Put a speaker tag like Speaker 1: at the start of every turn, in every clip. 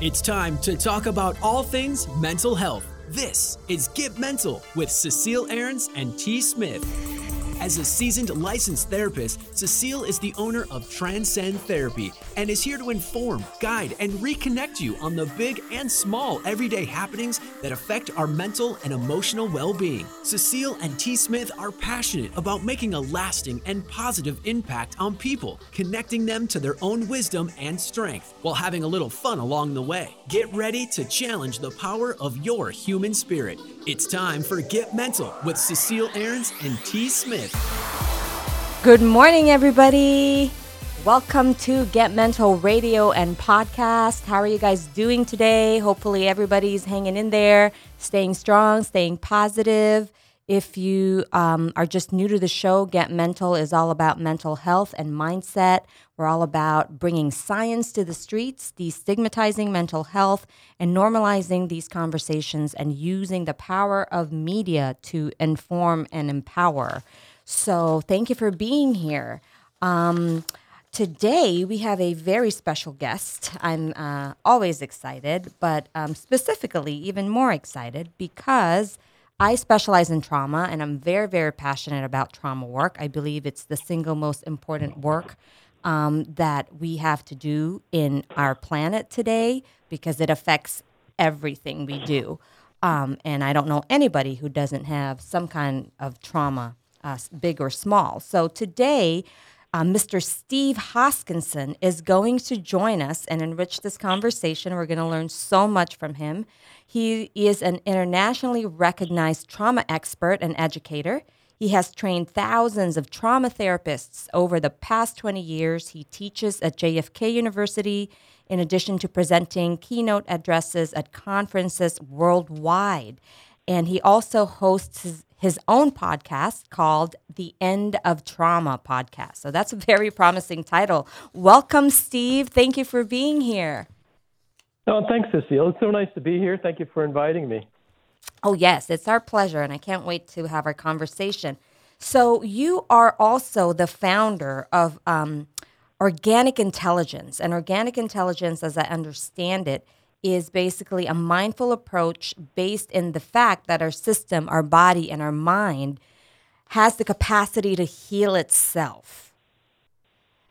Speaker 1: It's time to talk about all things mental health. This is Get Mental with Cecile Aarons and T. Smith. As a seasoned licensed therapist, Cecile is the owner of Transcend Therapy and is here to inform, guide, and reconnect you on the big and small everyday happenings that affect our mental and emotional well being. Cecile and T. Smith are passionate about making a lasting and positive impact on people, connecting them to their own wisdom and strength while having a little fun along the way. Get ready to challenge the power of your human spirit. It's time for Get Mental with Cecile Aarons and T. Smith.
Speaker 2: Good morning, everybody. Welcome to Get Mental Radio and Podcast. How are you guys doing today? Hopefully, everybody's hanging in there, staying strong, staying positive. If you um, are just new to the show, Get Mental is all about mental health and mindset. We're all about bringing science to the streets, destigmatizing mental health, and normalizing these conversations and using the power of media to inform and empower. So thank you for being here. Um, today we have a very special guest. I'm uh, always excited, but um, specifically even more excited because I specialize in trauma and I'm very, very passionate about trauma work. I believe it's the single most important work um, that we have to do in our planet today because it affects everything we do. Um, and I don't know anybody who doesn't have some kind of trauma uh, big or small. So today, uh, Mr. Steve Hoskinson is going to join us and enrich this conversation. We're going to learn so much from him. He is an internationally recognized trauma expert and educator. He has trained thousands of trauma therapists over the past 20 years. He teaches at JFK University, in addition to presenting keynote addresses at conferences worldwide. And he also hosts his, his own podcast called The End of Trauma Podcast. So that's a very promising title. Welcome, Steve. Thank you for being here.
Speaker 3: Oh, thanks, Cecile. It's so nice to be here. Thank you for inviting me.
Speaker 2: Oh, yes, it's our pleasure, and I can't wait to have our conversation. So, you are also the founder of um, Organic Intelligence, and Organic Intelligence, as I understand it, is basically a mindful approach based in the fact that our system, our body, and our mind has the capacity to heal itself.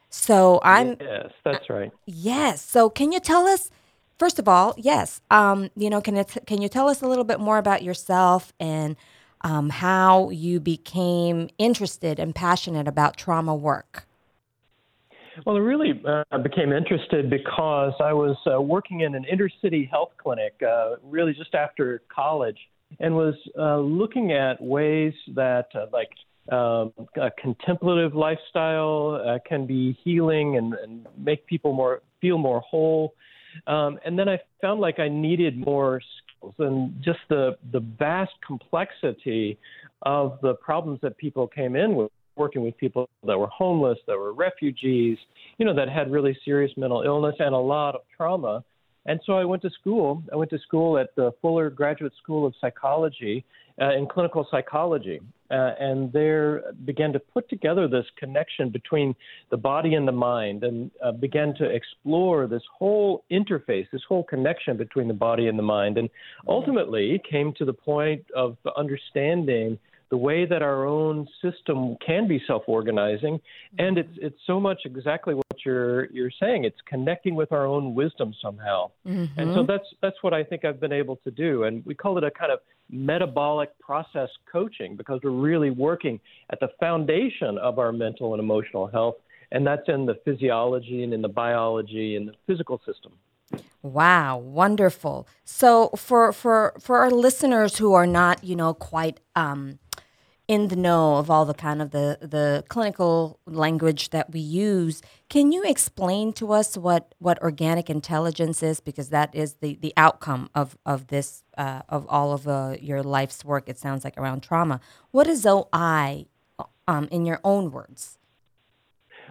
Speaker 2: So I'm
Speaker 3: yes, that's right.
Speaker 2: Yes. So can you tell us, first of all, yes, um, you know, can it, can you tell us a little bit more about yourself and um, how you became interested and passionate about trauma work?
Speaker 3: Well, I really uh, became interested because I was uh, working in an inner city health clinic uh, really just after college and was uh, looking at ways that, uh, like, um, a contemplative lifestyle uh, can be healing and, and make people more feel more whole. Um, and then I found like I needed more skills and just the the vast complexity of the problems that people came in with working with people that were homeless, that were refugees, you know, that had really serious mental illness and a lot of trauma. And so I went to school. I went to school at the Fuller Graduate School of Psychology uh, in clinical psychology, uh, and there began to put together this connection between the body and the mind, and uh, began to explore this whole interface, this whole connection between the body and the mind, and ultimately came to the point of understanding the way that our own system can be self-organizing, and it's it's so much exactly what you're you're saying. It's connecting with our own wisdom somehow, mm-hmm. and so that's that's what I think I've been able to do, and we call it a kind of metabolic process coaching because we're really working at the foundation of our mental and emotional health, and that's in the physiology and in the biology and the physical system.
Speaker 2: Wow, wonderful. So for for for our listeners who are not, you know, quite um, in the know of all the kind of the the clinical language that we use, can you explain to us what what organic intelligence is? Because that is the the outcome of of this uh, of all of uh, your life's work. It sounds like around trauma. What is OI, um, in your own words?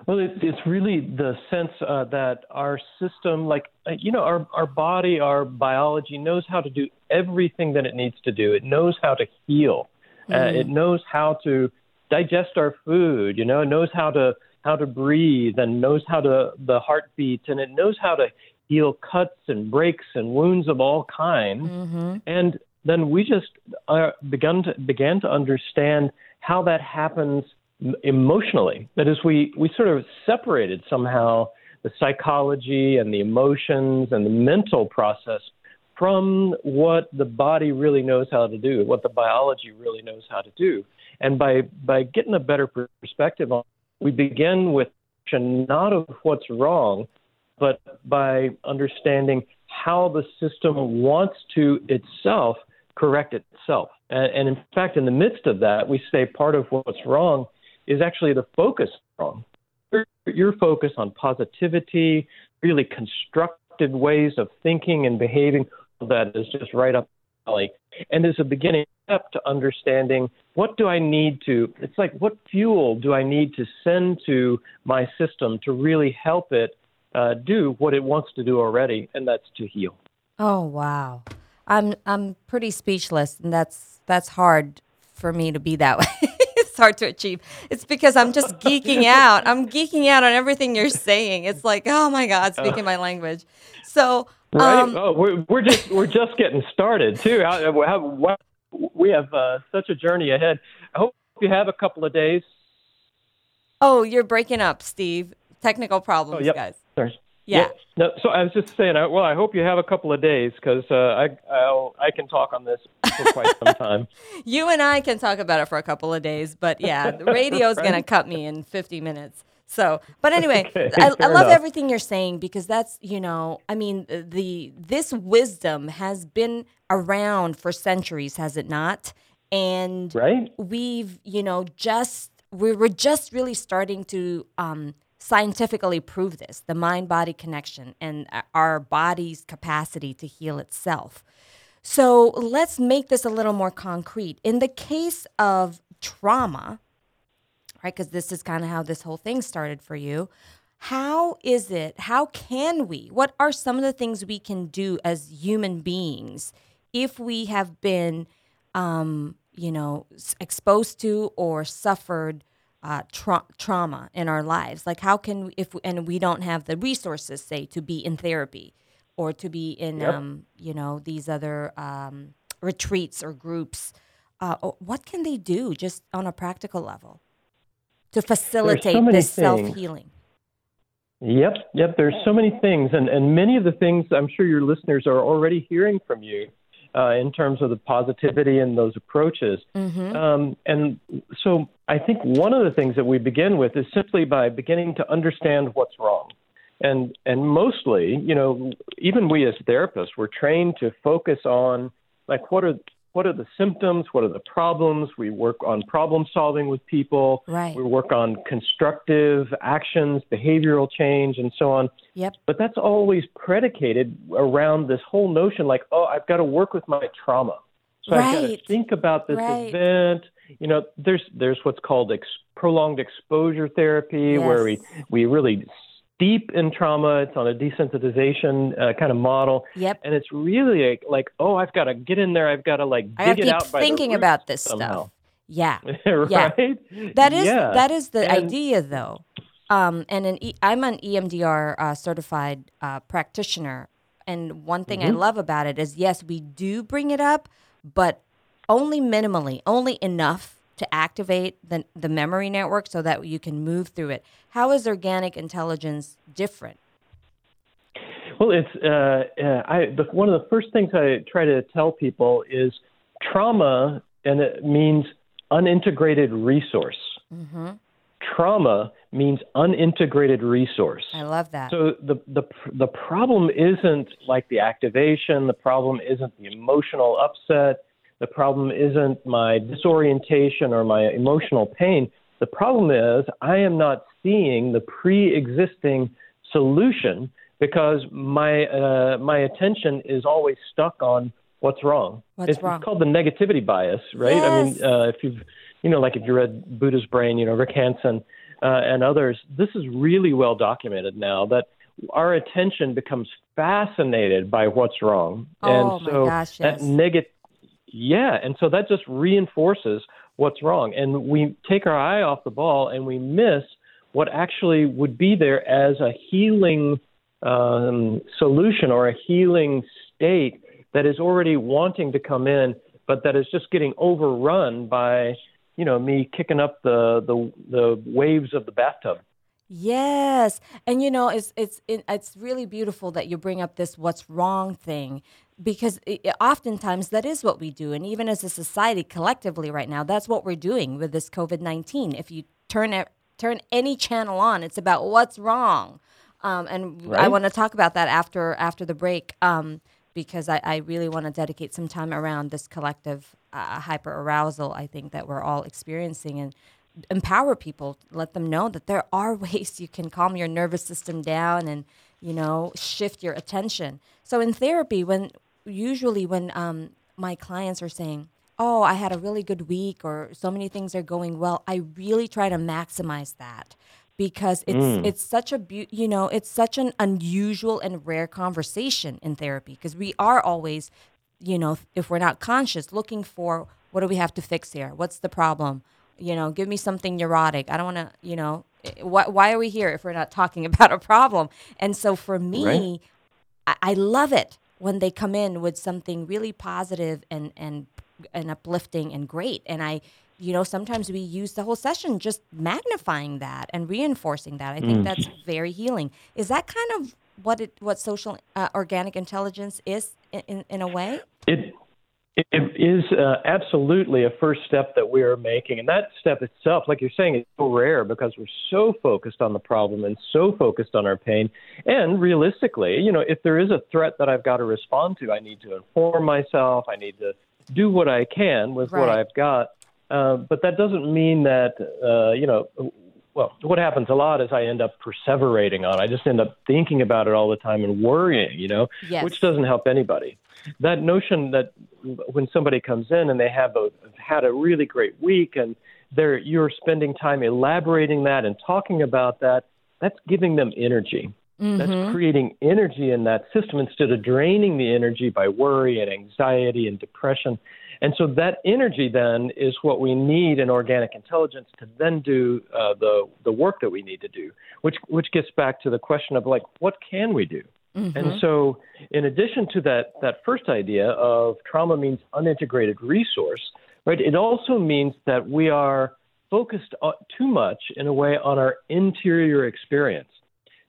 Speaker 3: Well, it, it's really the sense uh, that our system, like, uh, you know, our, our body, our biology knows how to do everything that it needs to do. It knows how to heal. Mm-hmm. Uh, it knows how to digest our food, you know, it knows how to how to breathe and knows how to the heartbeat and it knows how to heal cuts and breaks and wounds of all kinds.
Speaker 2: Mm-hmm.
Speaker 3: And then we just uh, began to began to understand how that happens emotionally. That is, we we sort of separated somehow the psychology and the emotions and the mental process from what the body really knows how to do, what the biology really knows how to do. And by by getting a better perspective on, we begin with not of what's wrong, but by understanding how the system wants to itself correct itself. And, and, in fact, in the midst of that, we say part of what's wrong is actually the focus wrong. Your, your focus on positivity, really constructive ways of thinking and behaving, that is just right up alley. And there's a beginning step to understanding what do I need to, it's like what fuel do I need to send to my system to really help it uh, do what it wants to do already, and that's to heal.
Speaker 2: Oh wow, I'm I'm pretty speechless, and that's that's hard for me to be that way. it's hard to achieve. It's because I'm just geeking out. I'm geeking out on everything you're saying. It's like, oh my God, speaking my language. So,
Speaker 3: right?
Speaker 2: Um,
Speaker 3: oh, we're, we're just we're just getting started too. We have we have uh, such a journey ahead. I hope you have a couple of days.
Speaker 2: Oh, you're breaking up, Steve. Technical problems,
Speaker 3: oh, yep.
Speaker 2: guys.
Speaker 3: Sorry.
Speaker 2: Yeah.
Speaker 3: yeah. No, so I was just saying. Well, I hope you have a couple of days because uh, I I'll, I can talk on this for quite some time.
Speaker 2: you and I can talk about it for a couple of days, but yeah, the radio's right. going to cut me in 50 minutes. So, but anyway, okay, I, I, love enough. everything you're saying because that's you know, I mean, the this wisdom has been around for centuries, has it not? And
Speaker 3: right.
Speaker 2: we've you know just we we're just really starting to um, scientifically prove this: the mind-body connection and our body's capacity to heal itself. So let's make this a little more concrete. In the case of trauma, right? Because this is kind of how this whole thing started for you. How is it? How can we? What are some of the things we can do as human beings if we have been, um, you know, exposed to or suffered uh, tra- trauma in our lives? Like, how can we, if and we don't have the resources, say, to be in therapy or to be in, yep. um, you know, these other um, retreats or groups? Uh, what can they do just on a practical level? To facilitate so this self healing.
Speaker 3: Yep, yep. There's so many things, and and many of the things I'm sure your listeners are already hearing from you. Uh, in terms of the positivity and those approaches. Mm-hmm. Um, and so I think one of the things that we begin with is simply by beginning to understand what's wrong. And, and mostly, you know, even we as therapists, we're trained to focus on like what are what are the symptoms, what are the problems. We work on problem solving with people.
Speaker 2: Right.
Speaker 3: We work on constructive actions, behavioral change, and so on.
Speaker 2: Yep.
Speaker 3: But that's always predicated around this whole notion like, oh, I've got to work with my trauma. So right. I've got to think about this right. event. You know, there's there's what's called ex- prolonged exposure therapy, yes. where we we really deep in trauma. It's on a desensitization uh, kind of model.
Speaker 2: Yep.
Speaker 3: And it's really like, like oh, I've got to get in there. I've got to like dig
Speaker 2: I it
Speaker 3: out.
Speaker 2: Thinking about this
Speaker 3: somehow.
Speaker 2: stuff. Yeah.
Speaker 3: right.
Speaker 2: Yeah. That is
Speaker 3: yeah.
Speaker 2: that is the and, idea though. Um, and an e- I'm an EMDR uh, certified uh, practitioner, and one thing mm-hmm. I love about it is yes, we do bring it up, but only minimally, only enough to activate the, the memory network so that you can move through it. How is organic intelligence different?
Speaker 3: Well, it's uh, uh, I, the, one of the first things I try to tell people is trauma, and it means unintegrated resource. Mm-hmm. Trauma means unintegrated resource.
Speaker 2: I love that.
Speaker 3: So the the the problem isn't like the activation. The problem isn't the emotional upset. The problem isn't my disorientation or my emotional pain. The problem is I am not seeing the pre-existing solution because my uh, my attention is always stuck on what's wrong.
Speaker 2: What's
Speaker 3: it's,
Speaker 2: wrong?
Speaker 3: It's called the negativity bias, right?
Speaker 2: Yes.
Speaker 3: I mean, uh, if you've you know, like if you read Buddha's Brain, you know, Rick Hanson uh, and others, this is really well documented now that our attention becomes fascinated by what's wrong,
Speaker 2: oh,
Speaker 3: and so
Speaker 2: my gosh, yes.
Speaker 3: that negative yeah, and so that just reinforces what's wrong. And we take our eye off the ball and we miss what actually would be there as a healing um, solution or a healing state that is already wanting to come in, but that is just getting overrun by, you know, me kicking up the the, the waves of the bathtub.
Speaker 2: Yes, and you know it's it's it's really beautiful that you bring up this "what's wrong" thing because it, oftentimes that is what we do, and even as a society collectively right now, that's what we're doing with this COVID nineteen. If you turn it, turn any channel on, it's about what's wrong, um, and right? I want to talk about that after after the break. Um, because I, I really want to dedicate some time around this collective uh, hyper arousal I think that we're all experiencing and empower people let them know that there are ways you can calm your nervous system down and you know shift your attention so in therapy when usually when um, my clients are saying oh i had a really good week or so many things are going well i really try to maximize that because it's mm. it's such a be- you know it's such an unusual and rare conversation in therapy because we are always you know if we're not conscious looking for what do we have to fix here what's the problem you know, give me something neurotic. I don't want to, you know, eh, why, why are we here if we're not talking about a problem? And so for me, right. I, I love it when they come in with something really positive and and and uplifting and great. And I, you know, sometimes we use the whole session just magnifying that and reinforcing that. I think mm. that's very healing. Is that kind of what it what social uh, organic intelligence is in, in, in a way?
Speaker 3: It it is uh, absolutely a first step that we are making. And that step itself, like you're saying, is so rare because we're so focused on the problem and so focused on our pain. And realistically, you know, if there is a threat that I've got to respond to, I need to inform myself, I need to do what I can with right. what I've got. Uh, but that doesn't mean that, uh, you know, well, what happens a lot is I end up perseverating on. It. I just end up thinking about it all the time and worrying, you know, yes. which doesn't help anybody. That notion that when somebody comes in and they have a, had a really great week and they're you're spending time elaborating that and talking about that, that's giving them energy. Mm-hmm. That's creating energy in that system instead of draining the energy by worry and anxiety and depression. And so that energy then is what we need in organic intelligence to then do uh, the the work that we need to do, which which gets back to the question of like what can we do? Mm-hmm. And so, in addition to that that first idea of trauma means unintegrated resource, right? It also means that we are focused too much in a way on our interior experience.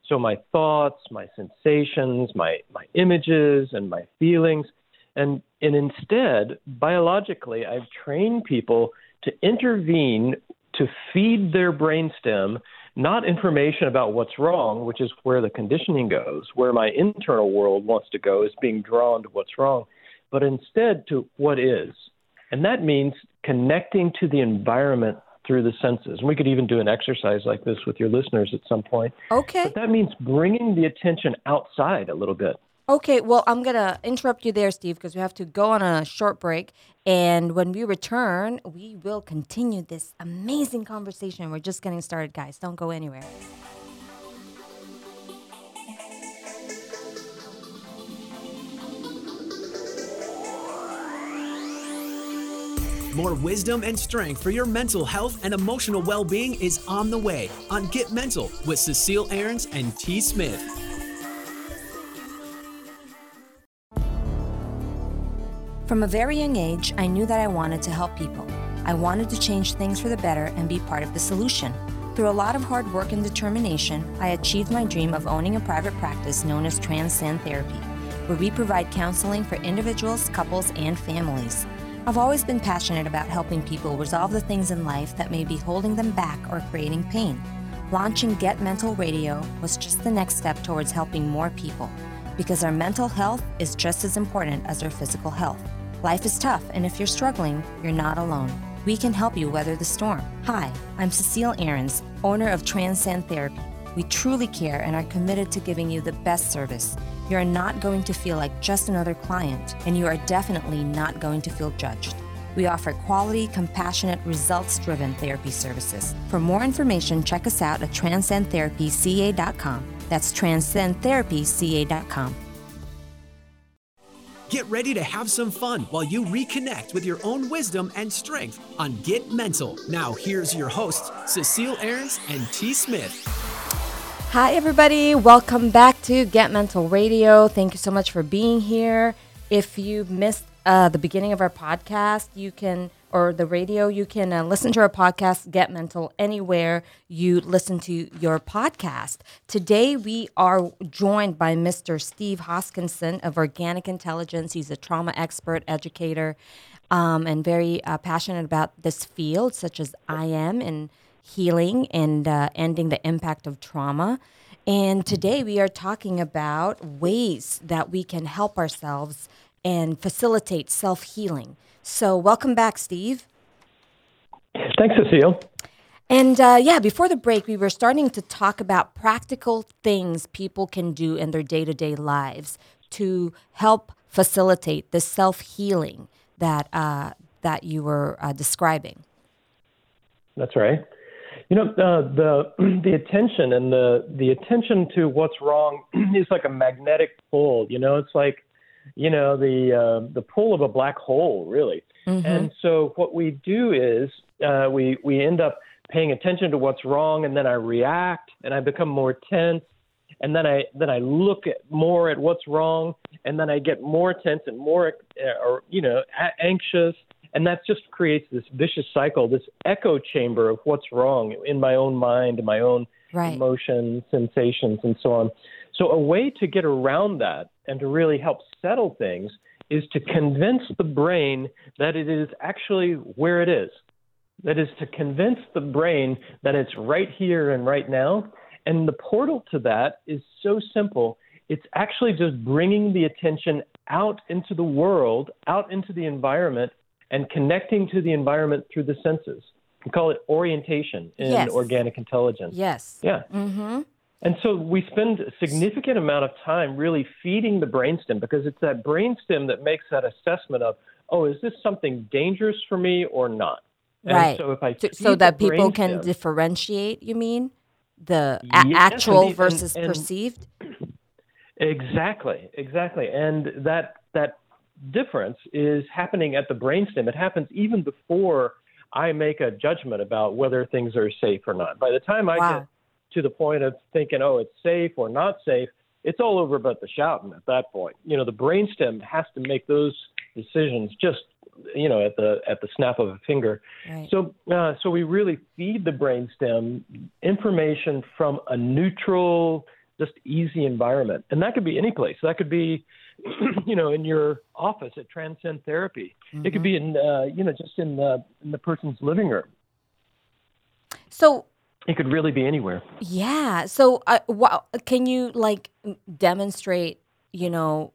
Speaker 3: So my thoughts, my sensations, my my images, and my feelings and, and instead, biologically, I've trained people to intervene to feed their brainstem not information about what's wrong, which is where the conditioning goes, where my internal world wants to go is being drawn to what's wrong, but instead to what is. And that means connecting to the environment through the senses. And we could even do an exercise like this with your listeners at some point.
Speaker 2: Okay.
Speaker 3: But that means bringing the attention outside a little bit.
Speaker 2: Okay, well, I'm going to interrupt you there, Steve, because we have to go on a short break. And when we return, we will continue this amazing conversation. We're just getting started, guys. Don't go anywhere.
Speaker 1: More wisdom and strength for your mental health and emotional well being is on the way on Get Mental with Cecile Aarons and T. Smith.
Speaker 2: From a very young age, I knew that I wanted to help people. I wanted to change things for the better and be part of the solution. Through a lot of hard work and determination, I achieved my dream of owning a private practice known as Transcend Therapy, where we provide counseling for individuals, couples, and families. I've always been passionate about helping people resolve the things in life that may be holding them back or creating pain. Launching Get Mental Radio was just the next step towards helping more people, because our mental health is just as important as our physical health. Life is tough, and if you're struggling, you're not alone. We can help you weather the storm. Hi, I'm Cecile Aarons, owner of Transcend Therapy. We truly care and are committed to giving you the best service. You are not going to feel like just another client, and you are definitely not going to feel judged. We offer quality, compassionate, results driven therapy services. For more information, check us out at transcendtherapyca.com. That's transcendtherapyca.com.
Speaker 1: Get ready to have some fun while you reconnect with your own wisdom and strength on Get Mental. Now, here's your hosts, Cecile Aarons and T. Smith.
Speaker 2: Hi, everybody. Welcome back to Get Mental Radio. Thank you so much for being here. If you missed uh, the beginning of our podcast, you can, or the radio, you can uh, listen to our podcast, Get Mental, anywhere you listen to your podcast. Today, we are joined by Mr. Steve Hoskinson of Organic Intelligence. He's a trauma expert, educator, um, and very uh, passionate about this field, such as I am, and healing and uh, ending the impact of trauma. And today we are talking about ways that we can help ourselves and facilitate self healing. So, welcome back, Steve.
Speaker 3: Thanks, Cecile.
Speaker 2: And uh, yeah, before the break, we were starting to talk about practical things people can do in their day to day lives to help facilitate the self healing that uh, that you were uh, describing.
Speaker 3: That's right. You know, uh, the the attention and the the attention to what's wrong is like a magnetic pull. You know, it's like you know the uh, the pull of a black hole, really. Mm-hmm. And so what we do is uh, we we end up paying attention to what's wrong, and then I react, and I become more tense, and then I then I look at more at what's wrong, and then I get more tense and more, uh, or you know, a- anxious, and that just creates this vicious cycle, this echo chamber of what's wrong in my own mind, my own right. emotions, sensations, and so on. So, a way to get around that and to really help settle things is to convince the brain that it is actually where it is. That is to convince the brain that it's right here and right now. And the portal to that is so simple. It's actually just bringing the attention out into the world, out into the environment, and connecting to the environment through the senses. We call it orientation in yes. organic intelligence.
Speaker 2: Yes.
Speaker 3: Yeah. Mm-hmm. And so we spend a significant amount of time really feeding the brainstem because it's that brainstem that makes that assessment of, oh, is this something dangerous for me or not?
Speaker 2: And right. So if I so that people can differentiate, you mean the a- yes, actual and, versus and perceived?
Speaker 3: Exactly, exactly, and that that difference is happening at the brainstem. It happens even before I make a judgment about whether things are safe or not. By the time I wow. get to the point of thinking, oh, it's safe or not safe, it's all over but the shouting at that point. You know, the brainstem has to make those decisions just you know at the at the snap of a finger. Right. So uh, so we really feed the brainstem information from a neutral, just easy environment, and that could be any place. That could be you know, in your office at Transcend Therapy. Mm-hmm. It could be in, uh, you know, just in the in the person's living room.
Speaker 2: So
Speaker 3: it could really be anywhere.
Speaker 2: Yeah. So, uh, can you like demonstrate, you know,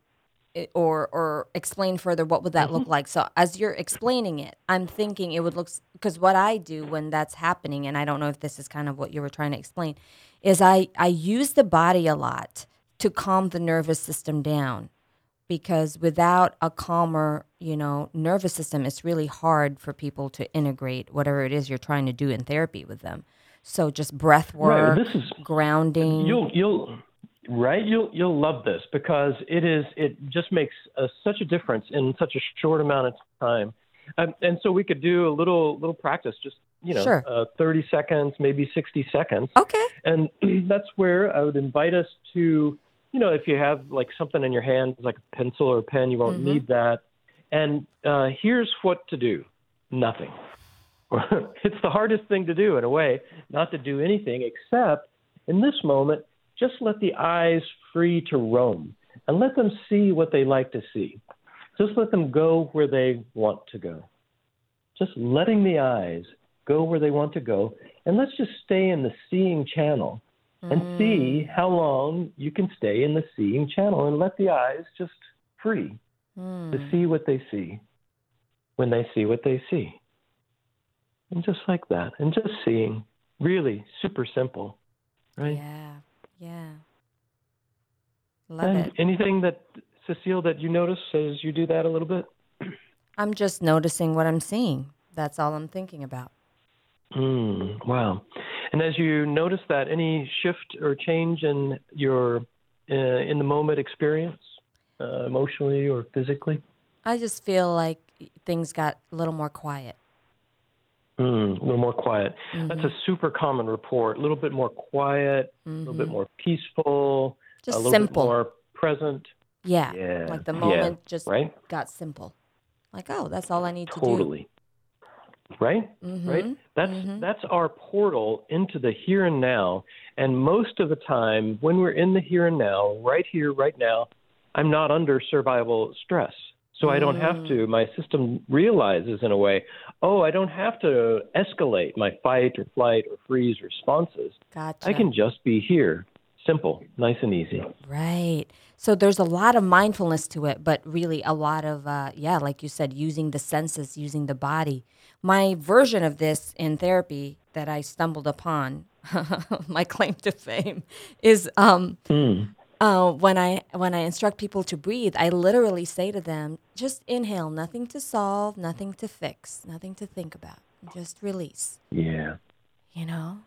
Speaker 2: or or explain further what would that mm-hmm. look like? So, as you're explaining it, I'm thinking it would look because what I do when that's happening, and I don't know if this is kind of what you were trying to explain, is I I use the body a lot to calm the nervous system down because without a calmer, you know, nervous system, it's really hard for people to integrate whatever it is you're trying to do in therapy with them. So just breath work, right, this is, grounding.
Speaker 3: You'll you'll right you'll you'll love this because it is it just makes a, such a difference in such a short amount of time. Um, and so we could do a little little practice, just you know, sure. uh, 30 seconds, maybe 60 seconds.
Speaker 2: Okay.
Speaker 3: And that's where I would invite us to you know, if you have like something in your hand, like a pencil or a pen, you won't mm-hmm. need that. And uh, here's what to do nothing. it's the hardest thing to do in a way, not to do anything except in this moment, just let the eyes free to roam and let them see what they like to see. Just let them go where they want to go. Just letting the eyes go where they want to go. And let's just stay in the seeing channel and mm. see how long you can stay in the seeing channel and let the eyes just free mm. to see what they see when they see what they see. And just like that, and just seeing, really super simple, right?
Speaker 2: Yeah, yeah. Love
Speaker 3: and
Speaker 2: it.
Speaker 3: Anything that, Cecile, that you notice as you do that a little bit?
Speaker 2: I'm just noticing what I'm seeing. That's all I'm thinking about.
Speaker 3: Mm, wow. And as you notice that, any shift or change in your uh, in the moment experience, uh, emotionally or physically?
Speaker 2: I just feel like things got a little more quiet.
Speaker 3: Mm, a little more quiet. Mm-hmm. That's a super common report. A little bit more quiet, mm-hmm. a little bit mm-hmm. more peaceful,
Speaker 2: just
Speaker 3: a little
Speaker 2: simple.
Speaker 3: bit more present.
Speaker 2: Yeah.
Speaker 3: yeah.
Speaker 2: Like the moment
Speaker 3: yeah.
Speaker 2: just
Speaker 3: right?
Speaker 2: got simple. Like, oh, that's all I need
Speaker 3: totally.
Speaker 2: to
Speaker 3: do. Totally. Right?
Speaker 2: Mm-hmm.
Speaker 3: Right? That's
Speaker 2: mm-hmm.
Speaker 3: that's our portal into the here and now. And most of the time when we're in the here and now, right here, right now, I'm not under survival stress. So I don't have to. Mm. My system realizes in a way, oh, I don't have to escalate my fight or flight or freeze responses.
Speaker 2: Gotcha.
Speaker 3: I can just be here. Simple, nice and easy.
Speaker 2: Right. So there's a lot of mindfulness to it, but really a lot of, uh, yeah, like you said, using the senses, using the body. My version of this in therapy that I stumbled upon, my claim to fame, is um,
Speaker 3: mm
Speaker 2: uh, when I when I instruct people to breathe, I literally say to them, just inhale, nothing to solve, nothing to fix, nothing to think about, just release.
Speaker 3: Yeah.
Speaker 2: You know,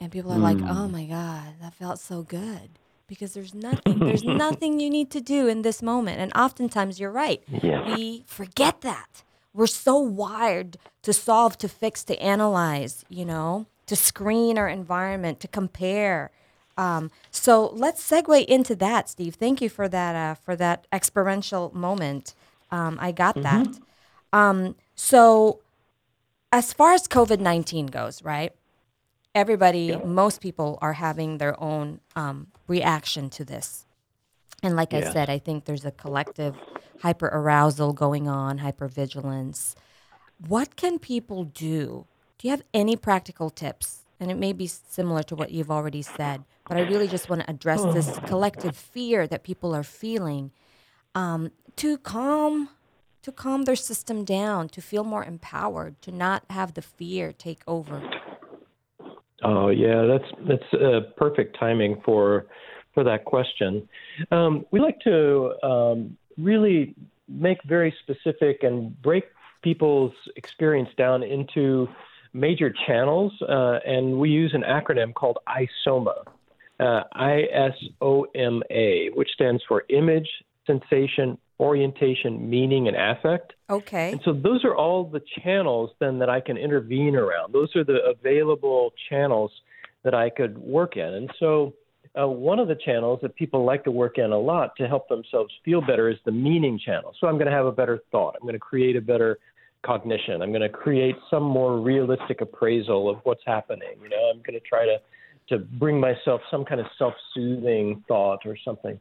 Speaker 2: and people are mm. like, "Oh my God, that felt so good," because there's nothing, there's nothing you need to do in this moment. And oftentimes, you're right.
Speaker 3: Yeah.
Speaker 2: We forget that. We're so wired to solve, to fix, to analyze. You know, to screen our environment, to compare um, so let's segue into that, Steve. Thank you for that uh, for that experiential moment. Um, I got mm-hmm. that. Um, so, as far as COVID nineteen goes, right? Everybody, yeah. most people are having their own um, reaction to this, and like I said, I think there's a collective hyper arousal going on, hyper vigilance. What can people do? Do you have any practical tips? And it may be similar to what you've already said but I really just want to address this collective fear that people are feeling um, to calm to calm their system down, to feel more empowered, to not have the fear take over.
Speaker 3: Oh yeah, that's that's uh, perfect timing for for that question. Um, we like to um, really make very specific and break people's experience down into major channels, uh, and we use an acronym called ISOMA uh, ISOMA, which stands for Image, Sensation, Orientation, Meaning, and Affect.
Speaker 2: Okay.
Speaker 3: And so those are all the channels then that I can intervene around. Those are the available channels that I could work in. And so uh, one of the channels that people like to work in a lot to help themselves feel better is the meaning channel. So I'm going to have a better thought. I'm going to create a better cognition. I'm going to create some more realistic appraisal of what's happening. You know, I'm going to try to to bring myself some kind of self-soothing thought or something.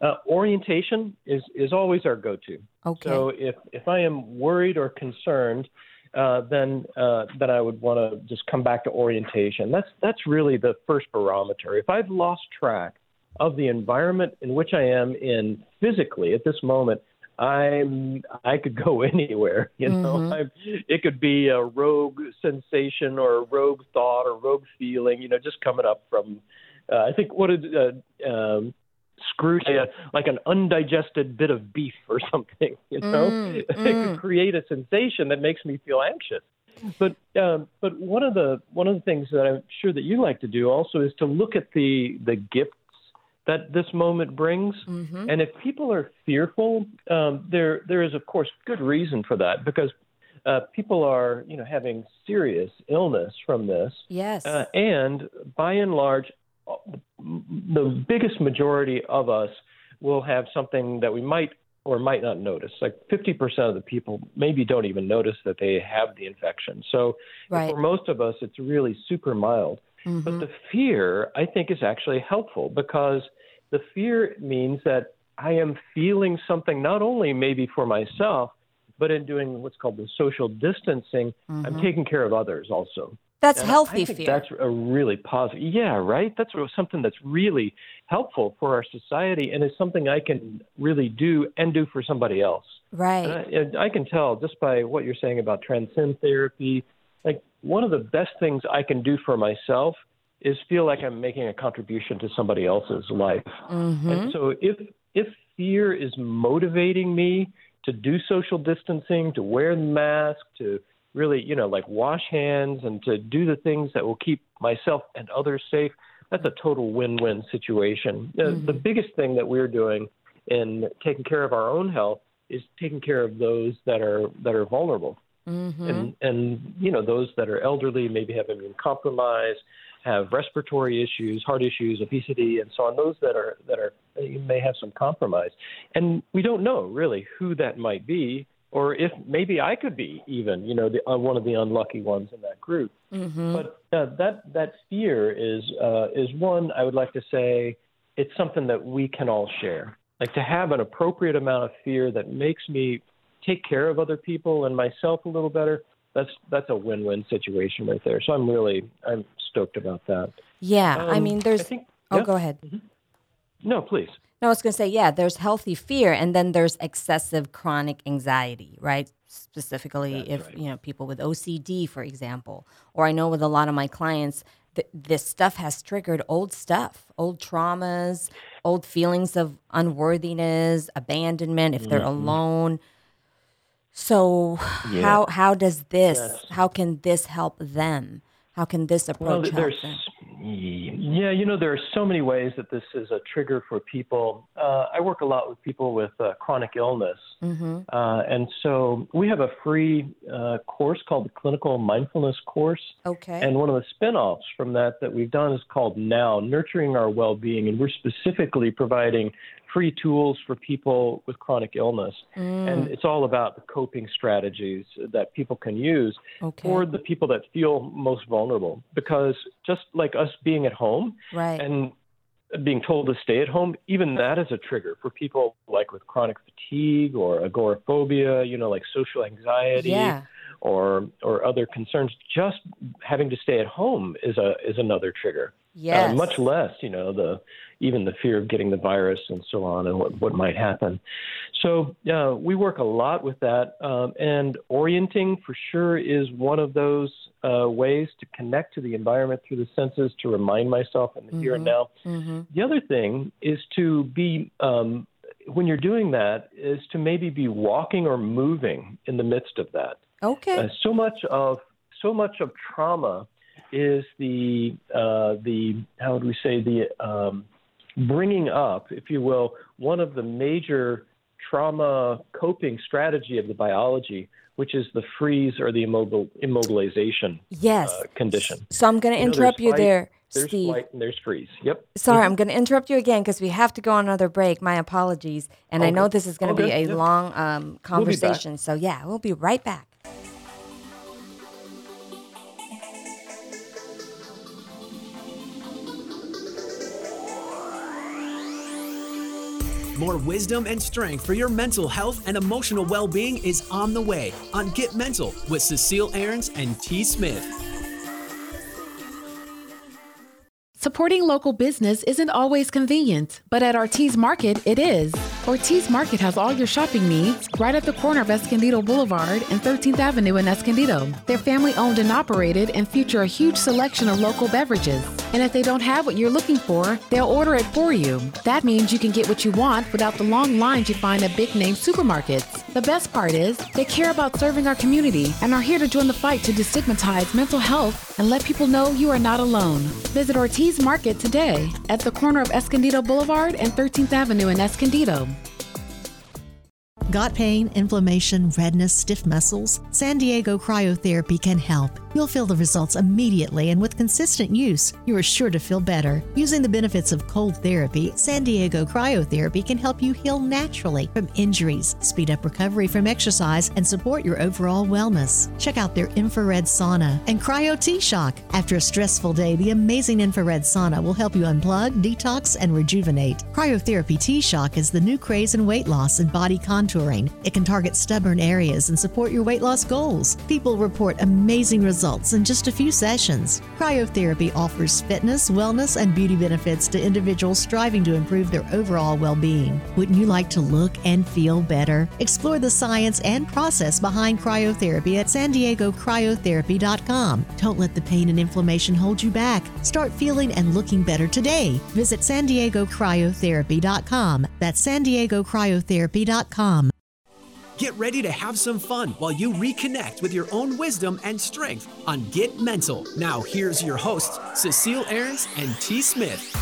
Speaker 3: Uh, orientation is is always our go-to.
Speaker 2: Okay.
Speaker 3: So if if I am worried or concerned, uh, then uh, then I would want to just come back to orientation. That's that's really the first barometer. If I've lost track of the environment in which I am in physically at this moment, I'm I could go anywhere. You know, mm-hmm. I, it could be a rogue sensation or a rogue thought or rogue feeling. You know, just coming up from. Uh, I think what did uh, um, Scrooge? Uh, like an undigested bit of beef or something. You know, mm, it mm. could create a sensation that makes me feel anxious. But um, but one of the one of the things that I'm sure that you like to do also is to look at the the gifts that this moment brings.
Speaker 2: Mm-hmm.
Speaker 3: And if people are fearful, um, there there is of course good reason for that because uh, people are you know having serious illness from this.
Speaker 2: Yes.
Speaker 3: Uh, and by and large, the biggest majority of us will have something that we might or might not notice. Like 50% of the people maybe don't even notice that they have the infection. So
Speaker 2: right.
Speaker 3: for most of us, it's really super mild.
Speaker 2: Mm-hmm.
Speaker 3: But the fear, I think, is actually helpful because the fear means that I am feeling something not only maybe for myself, but in doing what's called the social distancing, mm-hmm. I'm taking care of others also.
Speaker 2: That's
Speaker 3: and
Speaker 2: healthy fear.
Speaker 3: That's a really positive. Yeah, right. That's something that's really helpful for our society, and is something I can really do and do for somebody else.
Speaker 2: Right.
Speaker 3: And I, I can tell just by what you're saying about transcend therapy. One of the best things I can do for myself is feel like I'm making a contribution to somebody else's life.
Speaker 2: Mm-hmm.
Speaker 3: And so if if fear is motivating me to do social distancing, to wear the mask, to really, you know, like wash hands and to do the things that will keep myself and others safe, that's a total win-win situation. Mm-hmm. The, the biggest thing that we're doing in taking care of our own health is taking care of those that are that are vulnerable. Mm-hmm. And and you know those that are elderly maybe have immune compromise, have respiratory issues, heart issues, obesity, and so on. Those that are that are may have some compromise, and we don't know really who that might be, or if maybe I could be even, you know, the, uh, one of the unlucky ones in that group. Mm-hmm. But uh, that that fear is uh, is one I would like to say it's something that we can all share. Like to have an appropriate amount of fear that makes me take care of other people and myself a little better that's that's a win-win situation right there. So I'm really I'm stoked about that.
Speaker 2: Yeah, um, I mean, there's. I think, oh, go ahead. Mm-hmm.
Speaker 3: No, please.
Speaker 2: No, I was going to say, yeah, there's healthy fear, and then there's excessive chronic anxiety, right? Specifically, that's if right. you know people with OCD, for example, or I know with a lot of my clients, th- this stuff has triggered old stuff, old traumas, old feelings of unworthiness, abandonment if they're mm-hmm. alone so yeah. how how does this yes. how can this help them? How can this approach well, help them?
Speaker 3: Yeah, you know, there are so many ways that this is a trigger for people. Uh, I work a lot with people with uh, chronic illness. Mm-hmm. Uh, and so we have a free uh, course called the Clinical Mindfulness Course.
Speaker 2: Okay.
Speaker 3: And one of the spin offs from that that we've done is called Now Nurturing Our Well Being. And we're specifically providing free tools for people with chronic illness. Mm. And it's all about the coping strategies that people can use okay. for the people that feel most vulnerable. Because just like us being at home
Speaker 2: right.
Speaker 3: and being told to stay at home, even that is a trigger for people like with chronic fatigue or agoraphobia, you know, like social anxiety.
Speaker 2: Yeah.
Speaker 3: Or, or other concerns, just having to stay at home is a is another trigger.
Speaker 2: Yes.
Speaker 3: Uh, much less, you know, the even the fear of getting the virus and so on and what, what might happen. So uh, we work a lot with that. Um, and orienting for sure is one of those uh, ways to connect to the environment through the senses to remind myself in the mm-hmm. here and mm-hmm. now. Mm-hmm. The other thing is to be, um, when you're doing that, is to maybe be walking or moving in the midst of that.
Speaker 2: Okay. Uh,
Speaker 3: so much of so much of trauma is the uh, the how would we say the um, bringing up, if you will, one of the major trauma coping strategy of the biology, which is the freeze or the immobile, immobilization
Speaker 2: yes.
Speaker 3: Uh, condition.
Speaker 2: So I'm going to interrupt you, know, you there.
Speaker 3: There's
Speaker 2: Steve.
Speaker 3: flight and there's freeze. Yep.
Speaker 2: Sorry, mm-hmm. I'm going to interrupt you again because we have to go on another break. My apologies. And okay. I know this is going to be a long um, conversation. We'll so, yeah, we'll be right back.
Speaker 1: More wisdom and strength for your mental health and emotional well being is on the way on Get Mental with Cecile Aarons and T. Smith.
Speaker 4: Supporting local business isn't always convenient, but at Ortiz Market, it is. Ortiz Market has all your shopping needs right at the corner of Escondido Boulevard and 13th Avenue in Escondido. They're family owned and operated and feature a huge selection of local beverages. And if they don't have what you're looking for, they'll order it for you. That means you can get what you want without the long lines you find at big name supermarkets. The best part is, they care about serving our community and are here to join the fight to destigmatize mental health and let people know you are not alone. Visit Ortiz Market today at the corner of Escondido Boulevard and 13th Avenue in Escondido.
Speaker 5: Got pain, inflammation, redness, stiff muscles? San Diego Cryotherapy can help. You'll feel the results immediately, and with consistent use, you are sure to feel better. Using the benefits of cold therapy, San Diego Cryotherapy can help you heal naturally from injuries, speed up recovery from exercise, and support your overall wellness. Check out their infrared sauna and Cryo T Shock. After a stressful day, the amazing infrared sauna will help you unplug, detox, and rejuvenate. Cryotherapy T Shock is the new craze in weight loss and body It can target stubborn areas and support your weight loss goals. People report amazing results results in just a few sessions. Cryotherapy offers fitness, wellness, and beauty benefits to individuals striving to improve their overall well being. Wouldn't you like to look and feel better? Explore the science and process behind cryotherapy at san diego cryotherapy.com. Don't let the pain and inflammation hold you back. Start feeling and looking better today. Visit san diego cryotherapy.com. That's san diego cryotherapy.com.
Speaker 1: Get ready to have some fun while you reconnect with your own wisdom and strength on Get Mental. Now, here's your hosts, Cecile Aarons and T. Smith.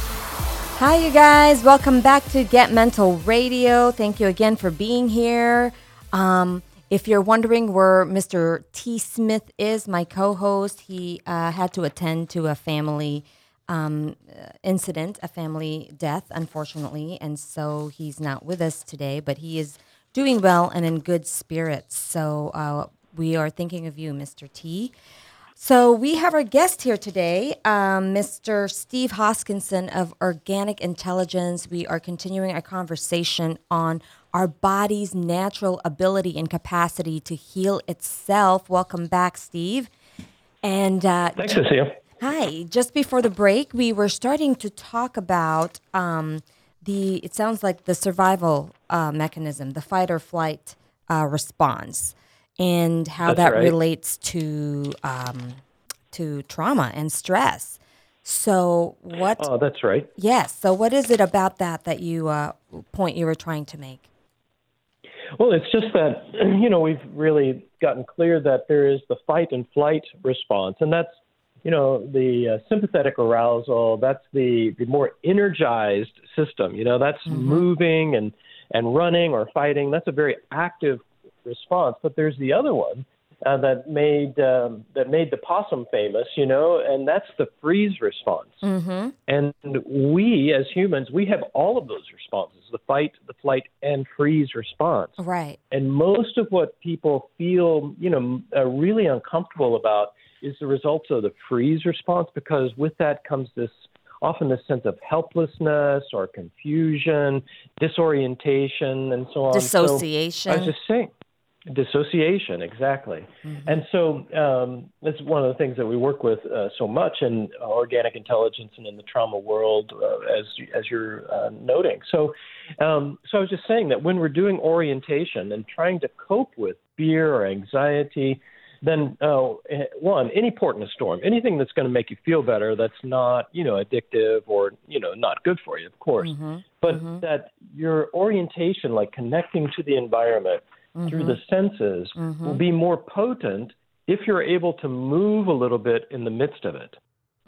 Speaker 2: Hi, you guys. Welcome back to Get Mental Radio. Thank you again for being here. Um, If you're wondering where Mr. T. Smith is, my co host, he uh, had to attend to a family um, incident, a family death, unfortunately. And so he's not with us today, but he is doing well and in good spirits. So uh, we are thinking of you, Mr. T. So we have our guest here today, um, Mr. Steve Hoskinson of Organic Intelligence. We are continuing our conversation on our body's natural ability and capacity to heal itself. Welcome back, Steve. And uh,
Speaker 3: thanks, Cecile.
Speaker 2: Hi. Just before the break, we were starting to talk about um, the. It sounds like the survival uh, mechanism, the fight or flight uh, response and how
Speaker 3: That's
Speaker 2: that
Speaker 3: right.
Speaker 2: relates to um, to trauma and stress. So what?
Speaker 3: Oh, that's right.
Speaker 2: Yes. So what is it about that that you uh, point you were trying to make?
Speaker 3: Well, it's just that you know we've really gotten clear that there is the fight and flight response, and that's you know the uh, sympathetic arousal. That's the the more energized system. You know, that's moving and and running or fighting. That's a very active response. But there's the other one uh, that made um, that made the possum famous. You know, and that's the freeze response.
Speaker 2: Mm-hmm.
Speaker 3: And we, as humans, we have all of those responses the fight, the flight, and freeze response.
Speaker 2: Right.
Speaker 3: And most of what people feel, you know, uh, really uncomfortable about is the results of the freeze response because with that comes this often this sense of helplessness or confusion, disorientation, and so on. So
Speaker 2: Dissociation.
Speaker 3: I was just saying, dissociation, exactly. And so um, that's one of the things that we work with uh, so much in uh, organic intelligence and in the trauma world, uh, as as you're uh, noting. So, um, so I was just saying that when we're doing orientation and trying to cope with fear or anxiety, then uh, one, any port in a storm, anything that's going to make you feel better, that's not you know addictive or you know not good for you, of course, but that your orientation, like connecting to the environment through the senses, will be more potent if you're able to move a little bit in the midst of it.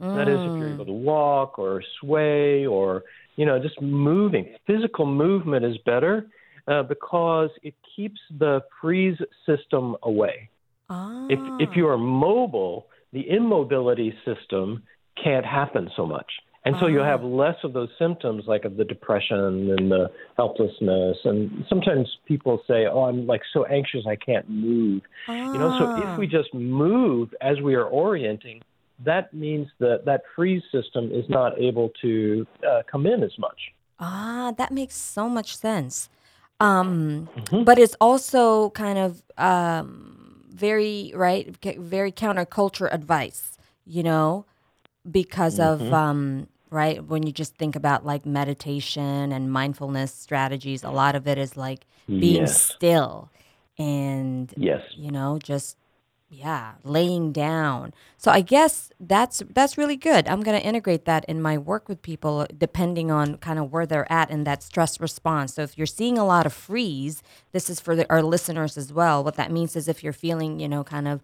Speaker 3: That is, if you're able to walk or sway or you know just moving. Physical movement is better uh, because it keeps the freeze system away.
Speaker 2: ah.
Speaker 3: If if you are mobile, the immobility system can't happen so much. And so you'll have less of those symptoms like of the depression and the helplessness. And sometimes people say, Oh, I'm like so anxious I can't move. You know, so if we just move as we are orienting, that means that that freeze system is not able to uh, come in as much.
Speaker 2: Ah, that makes so much sense. Um,
Speaker 3: Mm-hmm.
Speaker 2: But it's also kind of um, very right, very counterculture advice. You know, because of
Speaker 3: Mm-hmm.
Speaker 2: um, right? When you just think about like meditation and mindfulness strategies, a lot of it is like being
Speaker 3: Yes.
Speaker 2: still and
Speaker 3: Yes.
Speaker 2: you know just yeah laying down. So i guess that's that's really good. I'm going to integrate that in my work with people depending on kind of where they're at in that stress response. So if you're seeing a lot of freeze this is for the, our listeners as well. What that means is if you're feeling you know kind of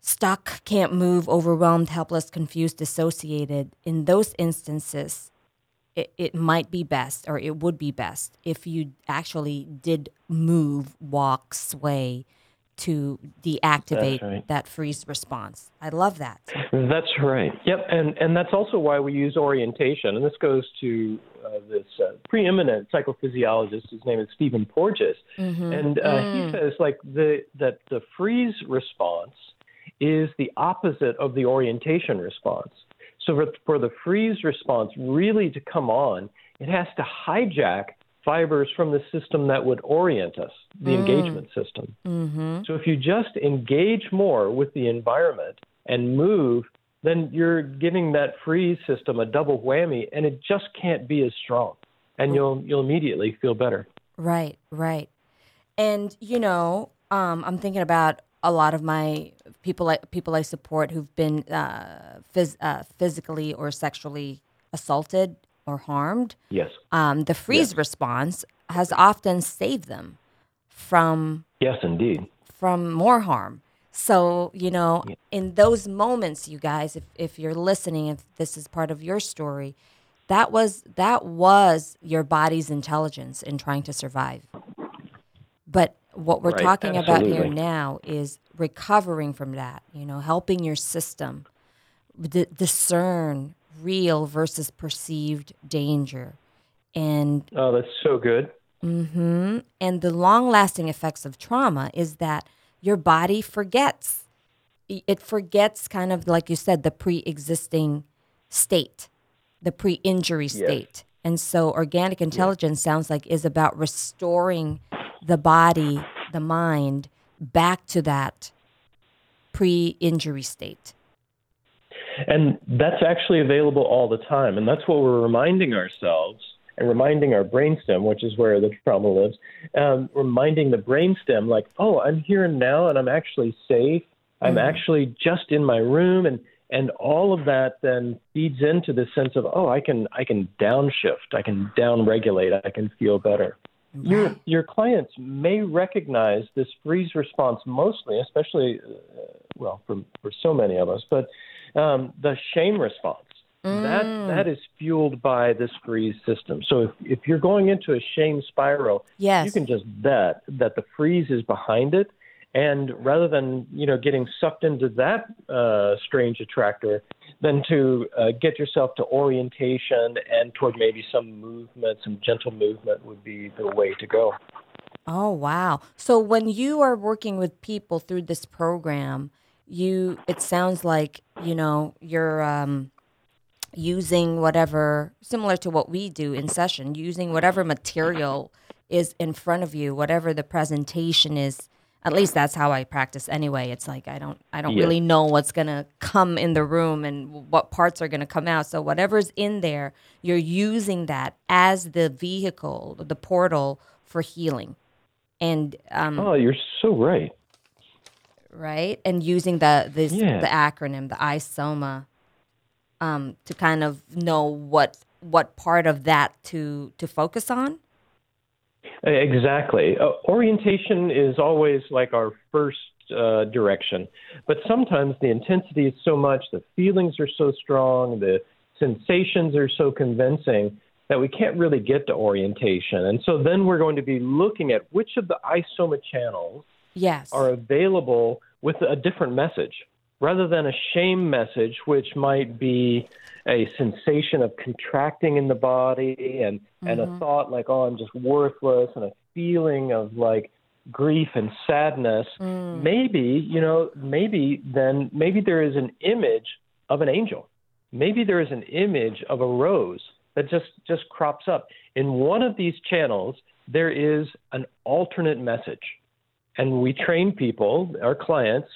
Speaker 2: stuck can't move overwhelmed helpless confused dissociated in those instances it, it might be best or it would be best if you actually did move walk sway to deactivate
Speaker 3: right.
Speaker 2: that freeze response i love that
Speaker 3: That's right. Yep, and and that's also why we use orientation, and this goes to uh, this uh, preeminent psychophysiologist. His name is Stephen Porges, and uh, he says like the that the freeze response is the opposite of the orientation response. So for, for the freeze response really to come on, it has to hijack fibers from the system that would orient us, the mm. engagement system. Mm-hmm. So if you just engage more with the environment and move, then you're giving that freeze system a double whammy, and it just can't be as strong, and mm. you'll you'll immediately feel better.
Speaker 2: Right, right. And you know, um, I'm thinking about a lot of my people I, people I support who've been uh, phys- uh, physically or sexually assaulted or harmed.
Speaker 3: Yes,
Speaker 2: Um, the freeze response has often saved them from
Speaker 3: yes, indeed.
Speaker 2: from more harm. So, you know, in those moments, you guys, if, if you're listening, if this is part of your story, that was that was your body's intelligence in trying to survive. But what we're
Speaker 3: Right,
Speaker 2: talking about here now is recovering from that, you know, helping your system d- discern real versus perceived danger. And
Speaker 3: Oh, that's so good.
Speaker 2: Mm-hmm. And the long lasting effects of trauma is that your body forgets. It forgets, kind of like you said, the pre existing state, the pre injury state. And so organic intelligence sounds like is about restoring the body, the mind back to that pre injury state.
Speaker 3: And that's actually available all the time. And that's what we're reminding ourselves and reminding our brainstem, which is where the trauma lives, um, reminding the brainstem, like, oh, I'm here and now and I'm actually safe. I'm actually just in my room. And, and all of that then feeds into the sense of, oh, I can, I can downshift, I can downregulate, I can feel better. Your, your clients may recognize this freeze response mostly, especially, uh, well, for, for so many of us, but um, the shame response. That that is fueled by this freeze system. So if, if you're going into a shame spiral,
Speaker 2: Yes.
Speaker 3: you can just bet that the freeze is behind it. And rather than you know getting sucked into that uh, strange attractor, then to uh, get yourself to orientation and toward maybe some movement, some gentle movement would be the way to go.
Speaker 2: Oh wow. So when you are working with people through this program, you it sounds like, you know, you're um using whatever similar to what we do in session, using whatever material is in front of you, whatever the presentation is. At least that's how I practice anyway. It's like I don't I don't
Speaker 3: Yeah.
Speaker 2: really know what's going to come in the room and what parts are going to come out. So whatever's in there, you're using that as the vehicle, the portal for healing and um,
Speaker 3: Oh, you're so right.
Speaker 2: right and using the this
Speaker 3: Yeah.
Speaker 2: the acronym the isoma um, to kind of know what what part of that to to focus on
Speaker 3: Exactly. Uh, orientation is always like our first uh, direction, but sometimes the intensity is so much, the feelings are so strong, the sensations are so convincing that we can't really get to orientation. And so then we're going to be looking at which of the isoma channels
Speaker 2: yes
Speaker 3: are available with a different message rather than a shame message, which might be a sensation of contracting in the body and, and a mm-hmm. thought like, oh, I'm just worthless, and a feeling of like grief and sadness. Mm. Maybe, you know, maybe then, maybe there is an image of an angel. Maybe there is an image of a rose that just, just crops up. In one of these channels, there is an alternate message and we train people, our clients,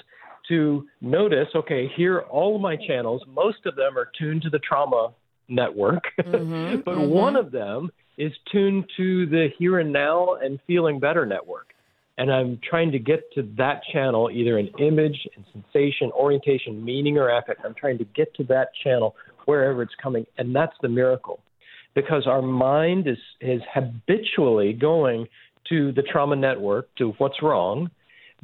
Speaker 3: to notice okay, here are all of my channels. Most of them are tuned to the trauma network, mm-hmm, but mm-hmm. one of them is tuned to the here and now and feeling better network. And I'm trying to get to that channel, either an image and sensation, orientation, meaning, or affect. I'm trying to get to that channel wherever it's coming. And that's the miracle because our mind is, is habitually going to the trauma network, to what's wrong,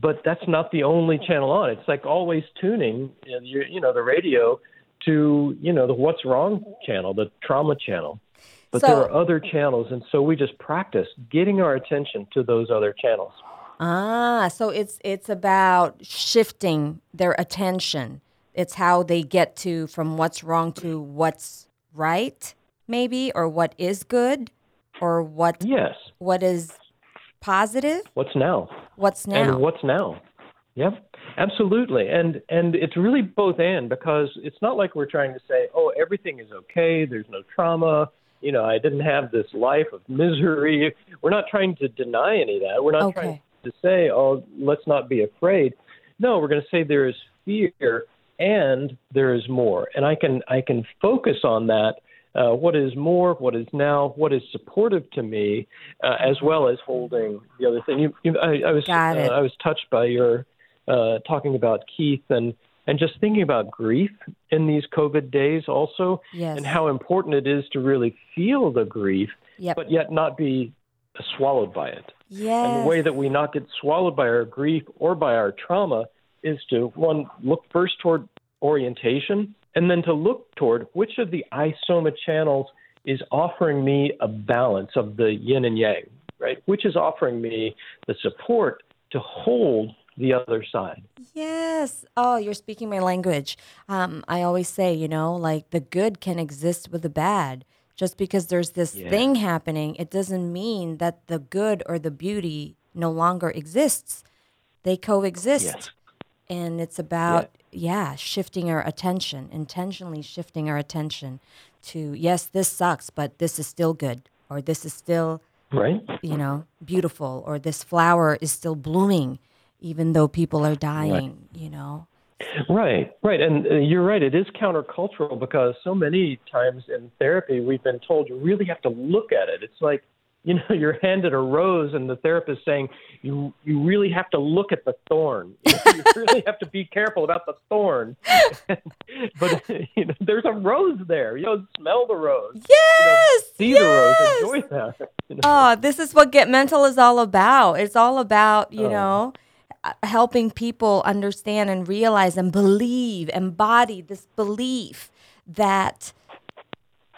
Speaker 3: but that's not the only channel on. It's like always tuning, you know, the radio to, you know, the what's wrong channel, the trauma channel. But there are other channels, and so we just practice getting our attention to those other channels.
Speaker 2: ah so it's it's about shifting their attention it's how they get to from what's wrong to what's right maybe or what is good or what
Speaker 3: Yes.
Speaker 2: what is positive
Speaker 3: What's now?
Speaker 2: what's now
Speaker 3: And what's now? Yep, absolutely. And and it's really both and because it's not like we're trying to say, oh, everything is okay. There's no trauma. You know, I didn't have this life of misery. We're not trying to deny any of that. We're not trying to say, oh, let's not be afraid. No, we're going to say there is fear and there is more, and I can I can focus on that. Uh, what is more? What is now? What is supportive to me, uh, as well as holding the other thing. You, you, I, I was. Uh, I was touched by your uh, talking about Keith and and just thinking about grief in these COVID days also,
Speaker 2: Yes.
Speaker 3: and how important it is to really feel the grief,
Speaker 2: Yep.
Speaker 3: but yet not be swallowed by it.
Speaker 2: yes
Speaker 3: And the way that we not get swallowed by our grief or by our trauma is to one look first toward orientation and then to look toward which of the isoma channels is offering me a balance of the yin and yang, right? Which is offering me the support to hold the other side.
Speaker 2: Yes. Oh, you're speaking my language. Um, I always say, you know, like the good can exist with the bad. Just because there's this
Speaker 3: Yeah.
Speaker 2: thing happening, it doesn't mean that the good or the beauty no longer exists. They coexist.
Speaker 3: Yes.
Speaker 2: And it's about, yeah, shifting our attention, intentionally shifting our attention to, yes, this sucks, but this is still good, or this is still
Speaker 3: Right?
Speaker 2: you know, beautiful, or this flower is still blooming, even though people are dying, you know.
Speaker 3: Right, right. And uh, you're right. It is countercultural because so many times in therapy, we've been told you really have to look at it. It's like, you know, you're handed a rose and the therapist saying, you, you really have to look at the thorn. You, really have to be careful about the thorn. but, you know, there's a rose there. You know, smell the rose.
Speaker 2: Yes!
Speaker 3: See
Speaker 2: yes!
Speaker 3: the rose. Enjoy that. You know?
Speaker 2: Oh, this is what Get Mental is all about. It's all about, you
Speaker 3: Oh.
Speaker 2: know, uh, helping people understand and realize and believe, embody this belief that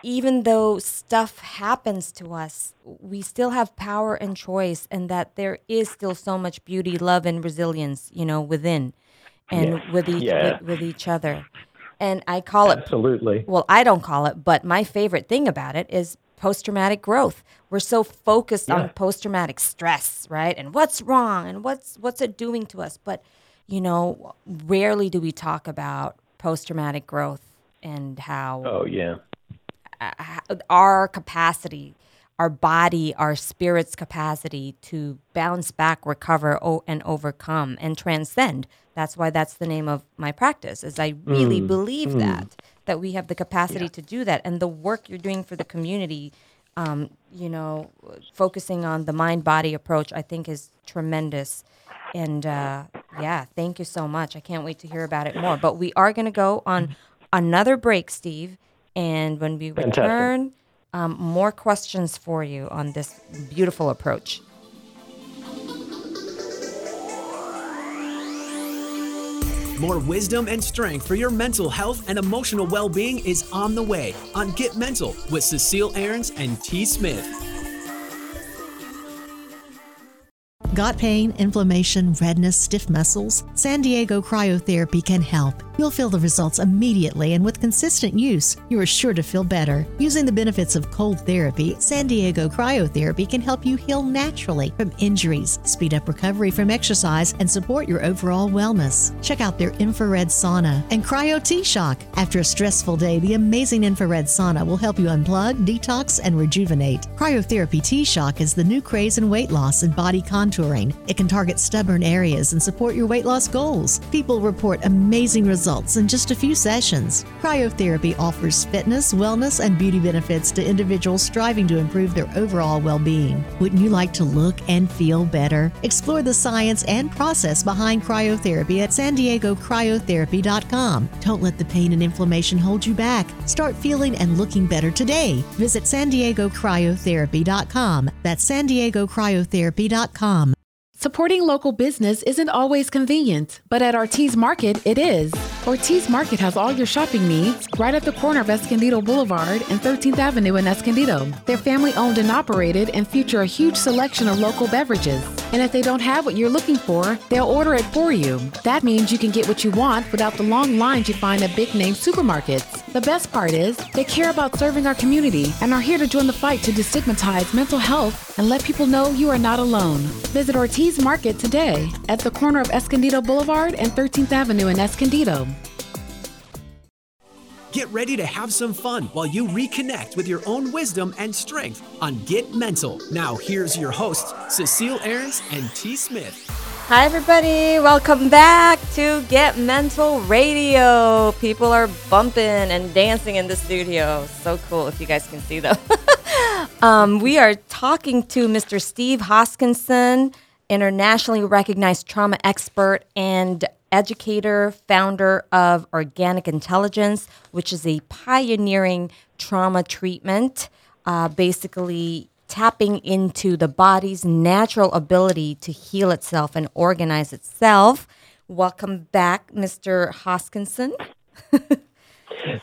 Speaker 2: even though stuff happens to us, we still have power and choice, and that there is still so much beauty, love, and resilience, you know, within and
Speaker 3: Yeah.
Speaker 2: with each
Speaker 3: Yeah.
Speaker 2: with, with each other. And I call it
Speaker 3: Absolutely.
Speaker 2: well, I don't call it, but my favorite thing about it is post traumatic growth. We're so focused on post traumatic stress, right? And what's wrong and what's what's it doing to us? But you know, rarely do we talk about post traumatic growth and how
Speaker 3: Oh, yeah.
Speaker 2: Our capacity, our body, our spirit's capacity to bounce back, recover, o- and overcome and transcend. That's why that's the name of my practice. Is I really believe that that we have the capacity to do that, and the work you're doing for the community. Um, you know, focusing on the mind body approach, I think is tremendous. And uh, yeah, thank you so much. I can't wait to hear about it more. But we are going to go on another break, Steve. And when we
Speaker 3: Fantastic.
Speaker 2: return, um, more questions for you on this beautiful approach.
Speaker 1: More wisdom and strength for your mental health and emotional well being is on the way on Get Mental with Cecile Ahrens and T. Smith.
Speaker 5: Got pain, inflammation, redness, stiff muscles? San Diego Cryotherapy can help. You'll feel the results immediately, and with consistent use, you are sure to feel better. Using the benefits of cold therapy, San Diego Cryotherapy can help you heal naturally from injuries, speed up recovery from exercise, and support your overall wellness. Check out their infrared sauna and Cryo T Shock. After a stressful day, the amazing infrared sauna will help you unplug, detox, and rejuvenate. Cryotherapy T Shock is the new craze in weight loss and body contouring. It can target stubborn areas and support your weight loss goals. People report amazing results in just a few sessions. Cryotherapy offers fitness, wellness, and beauty benefits to individuals striving to improve their overall well being. Wouldn't you like to look and feel better? Explore the science and process behind cryotherapy at san diego cryotherapy.com. Don't let the pain and inflammation hold you back. Start feeling and looking better today. Visit san diego cryotherapy.com. That's san diego cryotherapy.com.
Speaker 4: Supporting local business isn't always convenient, but at Ortiz Market, it is. Ortiz Market has all your shopping needs right at the corner of Escondido Boulevard and 13th Avenue in Escondido. They're family owned and operated and feature a huge selection of local beverages. And if they don't have what you're looking for, they'll order it for you. That means you can get what you want without the long lines you find at big name supermarkets. The best part is, they care about serving our community and are here to join the fight to destigmatize mental health and let people know you are not alone. Visit Ortiz Market today at the corner of Escondido Boulevard and 13th Avenue in Escondido.
Speaker 1: Get ready to have some fun while you reconnect with your own wisdom and strength on Get Mental. Now, here's your hosts, Cecile Ahrens and T. Smith.
Speaker 2: Hi, everybody. Welcome back to Get Mental Radio. People are bumping and dancing in the studio. So cool if you guys can see them. um, we are talking to Mr. Steve Hoskinson, internationally recognized trauma expert and educator, founder of Organic Intelligence, which is a pioneering trauma treatment, uh, basically tapping into the body's natural ability to heal itself and organize itself. Welcome back, Mr. Hoskinson.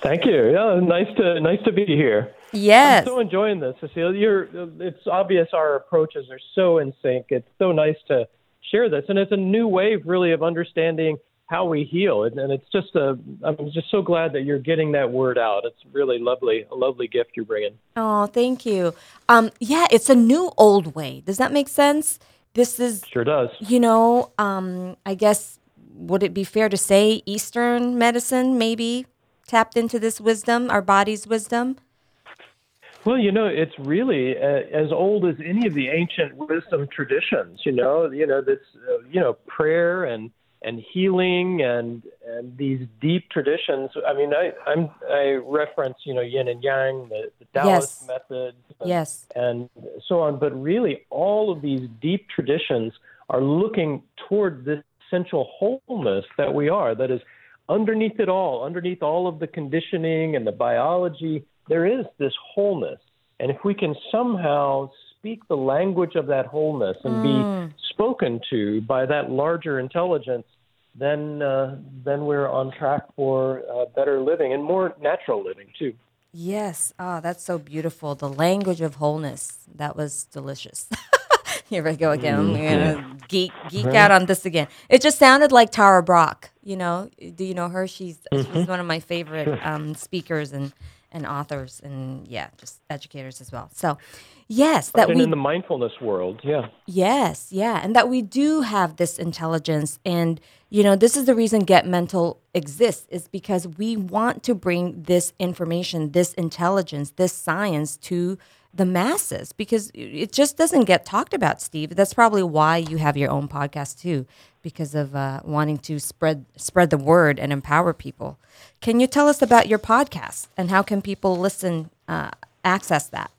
Speaker 3: Thank you. Yeah, nice to nice to be here.
Speaker 2: Yes.
Speaker 3: I'm so enjoying this, Cecile. You're, it's obvious our approaches are so in sync. It's so nice to share this. And it's a new wave, really, of understanding how we heal. And, and it's just a, I'm just so glad that you're getting that word out. It's really lovely, a lovely gift you're bringing.
Speaker 2: Oh, thank you. Um, yeah, it's a new old way. Does that make sense? This is
Speaker 3: sure does.
Speaker 2: You know, um, I guess would it be fair to say Eastern medicine maybe tapped into this wisdom, our body's wisdom?
Speaker 3: Well, you know, it's really uh, as old as any of the ancient wisdom traditions. You know, you know this, uh, you know, prayer and and healing and and these deep traditions. I mean, I I'm I reference you know yin and yang, the, the Taoist
Speaker 2: yes.
Speaker 3: method, and,
Speaker 2: yes,
Speaker 3: and so on. But really, all of these deep traditions are looking toward this essential wholeness that we are. That is underneath it all, underneath all of the conditioning and the biology, there is this wholeness. And if we can somehow speak the language of that wholeness and mm. be spoken to by that larger intelligence, then uh, then we're on track for uh, better living and more natural living too.
Speaker 2: Yes, ah, oh, that's so beautiful. The language of wholeness. That was delicious. Here we go again. I'm mm-hmm. gonna geek geek out on this again. It just sounded like Tara Brach. You know, do you know her? She's mm-hmm. she's one of my favorite um, speakers and and authors and yeah, just educators as well. So, yes,
Speaker 3: that we in the mindfulness world, yeah.
Speaker 2: Yes, yeah, and that we do have this intelligence and you know, this is the reason Get Mental exists is because we want to bring this information, this intelligence, this science to the masses because it just doesn't get talked about, Steve. That's probably why you have your own podcast too, because of uh, wanting to spread spread the word and empower people. Can you tell us about your podcast and how can people listen, uh, access that?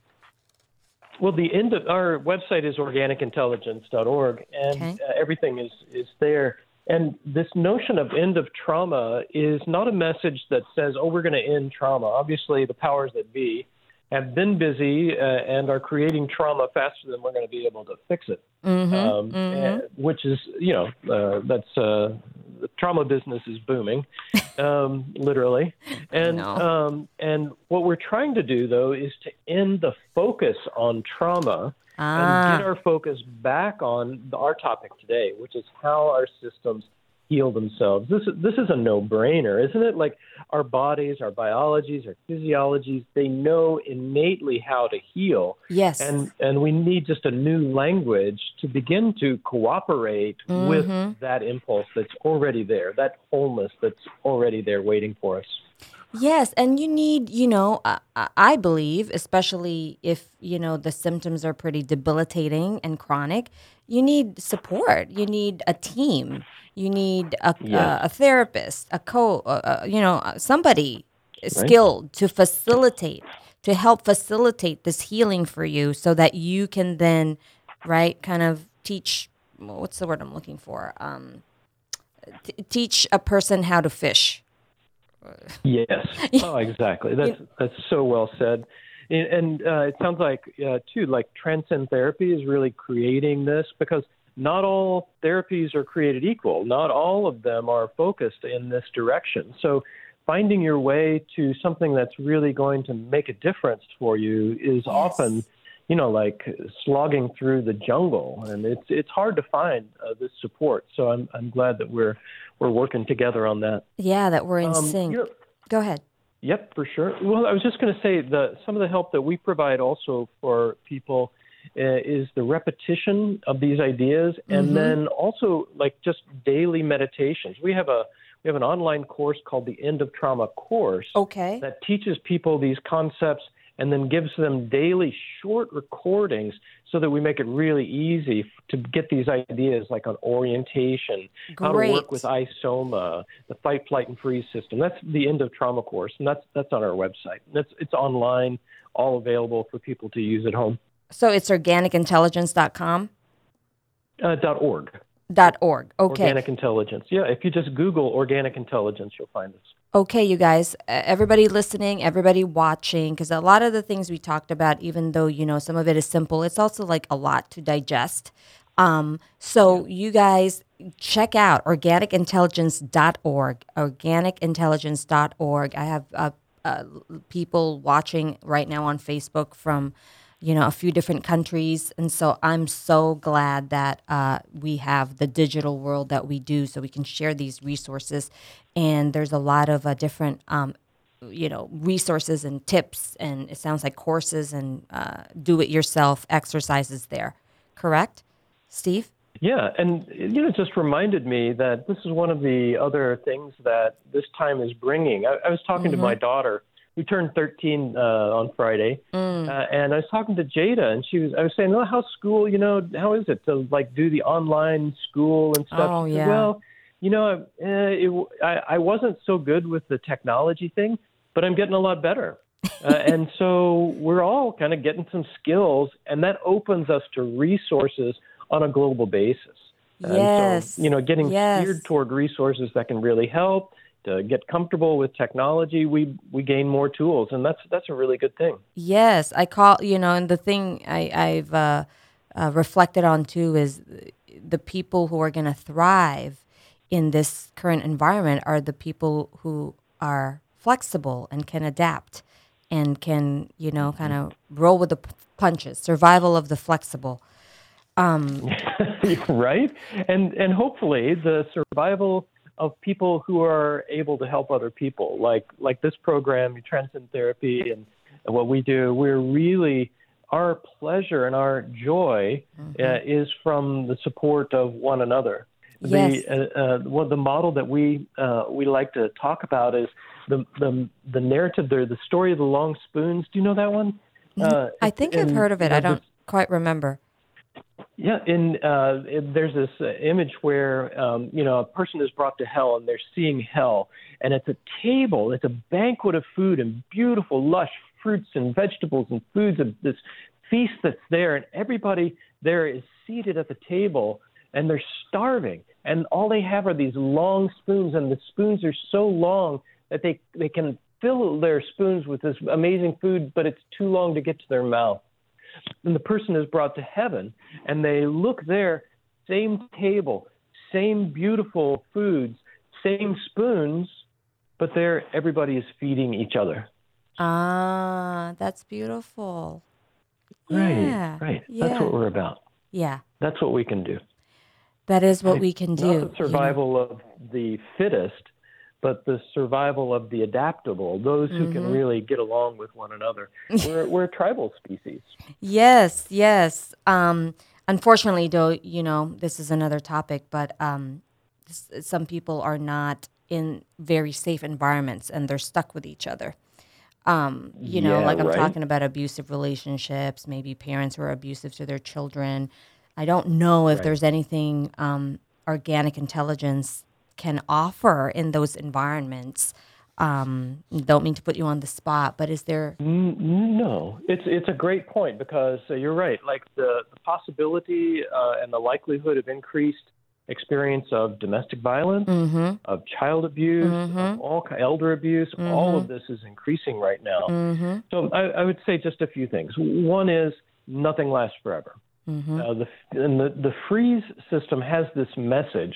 Speaker 3: Well, the end of our website is organicintelligence.org, and okay. uh, everything is is there. And this notion of end of trauma is not a message that says, "Oh, we're going to end trauma." Obviously, the powers that be have been busy uh, and are creating trauma faster than we're going to be able to fix it. Mm-hmm, um, mm-hmm. Which is, you know, uh, that's uh, the trauma business is booming, um, literally. And um, and what we're trying to do though is to end the focus on trauma. Ah. And get our focus back on our topic today, which is how our systems heal themselves. This this is a no-brainer, isn't it? Like our bodies, our biologies, our physiologies, they know innately how to heal.
Speaker 2: Yes.
Speaker 3: And and we need just a new language to begin to cooperate mm-hmm. with that impulse that's already there, that wholeness that's already there waiting for us.
Speaker 2: Yes, and you need, you know, I believe, especially if, you know, the symptoms are pretty debilitating and chronic, you need support. You need a team. You need a, yes. a therapist, a co, uh, you know, uh, somebody right. skilled to facilitate, to help facilitate this healing for you so that you can then, right, kind of teach, what's the word I'm looking for? Um, t- teach a person how to fish
Speaker 3: Yes. Oh, exactly. That's that's so well said. And, uh, it sounds like uh, too, like transcend therapy is really creating this because not all therapies are created equal. Not all of them are focused in this direction. So finding your way to something that's really going to make a difference for you is yes. often you know, like slogging through the jungle, and it's it's hard to find uh, this support. So I'm I'm glad that we're we're working together on that.
Speaker 2: Yeah, that we're in um, sync. You know, Go ahead.
Speaker 3: Yep, for sure. Well, I was just going to say the some of the help that we provide also for people uh, is the repetition of these ideas, and mm-hmm. then also like just daily meditations. We have a we have an online course called the End of Trauma course.
Speaker 2: Okay.
Speaker 3: That teaches people these concepts and then gives them daily short recordings so that we make it really easy to get these ideas like on orientation,
Speaker 2: Great.
Speaker 3: how to work with ISOMA, the fight, flight, and freeze system. That's the end of trauma course, and that's that's on our website. That's it's online, all available for people to use at home.
Speaker 2: So it's organicintelligence.com?
Speaker 3: Uh, dot .org.
Speaker 2: Dot .org. Okay.
Speaker 3: Organic intelligence. Yeah, if you just Google organic intelligence, you'll find us
Speaker 2: okay, you guys, everybody listening, everybody watching, because a lot of the things we talked about, even though, you know, some of it is simple, it's also like a lot to digest. Um, so you guys check out organicintelligence.org, organicintelligence.org. I have uh, uh, people watching right now on Facebook from you know, a few different countries. And so I'm so glad that uh, we have the digital world that we do so we can share these resources. And there's a lot of uh, different, um, you know, resources and tips, and it sounds like courses and uh, do it yourself exercises there. Correct, Steve?
Speaker 3: Yeah, and you know, it just reminded me that this is one of the other things that this time is bringing. I, I was talking mm-hmm. to my daughter who turned 13 uh, on Friday, mm. uh, and I was talking to Jada, and she was. I was saying, "Well, how's school? You know, how is it to like do the online school and stuff?"
Speaker 2: Oh yeah.
Speaker 3: Well, you know, uh, it, I, I wasn't so good with the technology thing, but I'm getting a lot better. uh, and so we're all kind of getting some skills, and that opens us to resources on a global basis.
Speaker 2: Yes.
Speaker 3: So, you know, getting
Speaker 2: yes.
Speaker 3: geared toward resources that can really help to get comfortable with technology, we we gain more tools, and that's that's a really good thing.
Speaker 2: Yes, I call you know, and the thing I, I've uh, uh, reflected on too is the people who are going to thrive in this current environment are the people who are flexible and can adapt and can you know kind of roll with the punches. Survival of the flexible. Um,
Speaker 3: right, and and hopefully the survival of people who are able to help other people, like like this program, Transcend Therapy, and, and what we do. We're really our pleasure and our joy mm-hmm. uh, is from the support of one another.
Speaker 2: Yes.
Speaker 3: The uh, uh, well, the model that we uh, we like to talk about is the the the narrative there, the story of the long spoons. Do you know that one?
Speaker 2: Mm-hmm. Uh, I think I've heard of it. I don't quite remember.
Speaker 3: Yeah, and uh, there's this uh, image where um, you know a person is brought to hell and they're seeing hell, and it's a table, it's a banquet of food and beautiful, lush fruits and vegetables and foods of this feast that's there, and everybody there is seated at the table and they're starving, and all they have are these long spoons, and the spoons are so long that they they can fill their spoons with this amazing food, but it's too long to get to their mouth then the person is brought to heaven and they look there, same table, same beautiful foods, same spoons, but there everybody is feeding each other.
Speaker 2: Ah, that's beautiful.
Speaker 3: Right,
Speaker 2: yeah,
Speaker 3: right.
Speaker 2: Yeah.
Speaker 3: That's what we're about.
Speaker 2: Yeah.
Speaker 3: That's what we can do.
Speaker 2: That is what we can do.
Speaker 3: Not the survival you know? of the fittest, but the survival of the adaptable, those who mm-hmm. can really get along with one another. We're, we're a tribal species.
Speaker 2: Yes, yes. Um, unfortunately, though, you know, this is another topic, but um, some people are not in very safe environments and they're stuck with each other. Um, you know,
Speaker 3: yeah,
Speaker 2: like I'm
Speaker 3: right?
Speaker 2: talking about abusive relationships, maybe parents who are abusive to their children. I don't know if right. there's anything um, organic intelligence can offer in those environments. Um, don't mean to put you on the spot, but is there?
Speaker 3: No, it's it's a great point because uh, you're right. Like the, the possibility uh, and the likelihood of increased experience of domestic violence,
Speaker 2: mm-hmm.
Speaker 3: of child abuse,
Speaker 2: mm-hmm.
Speaker 3: of all elder abuse,
Speaker 2: mm-hmm.
Speaker 3: all of this is increasing right now.
Speaker 2: Mm-hmm.
Speaker 3: So I, I would say just a few things. One is nothing lasts forever.
Speaker 2: Mm-hmm.
Speaker 3: Uh, the, and the, the freeze system has this message,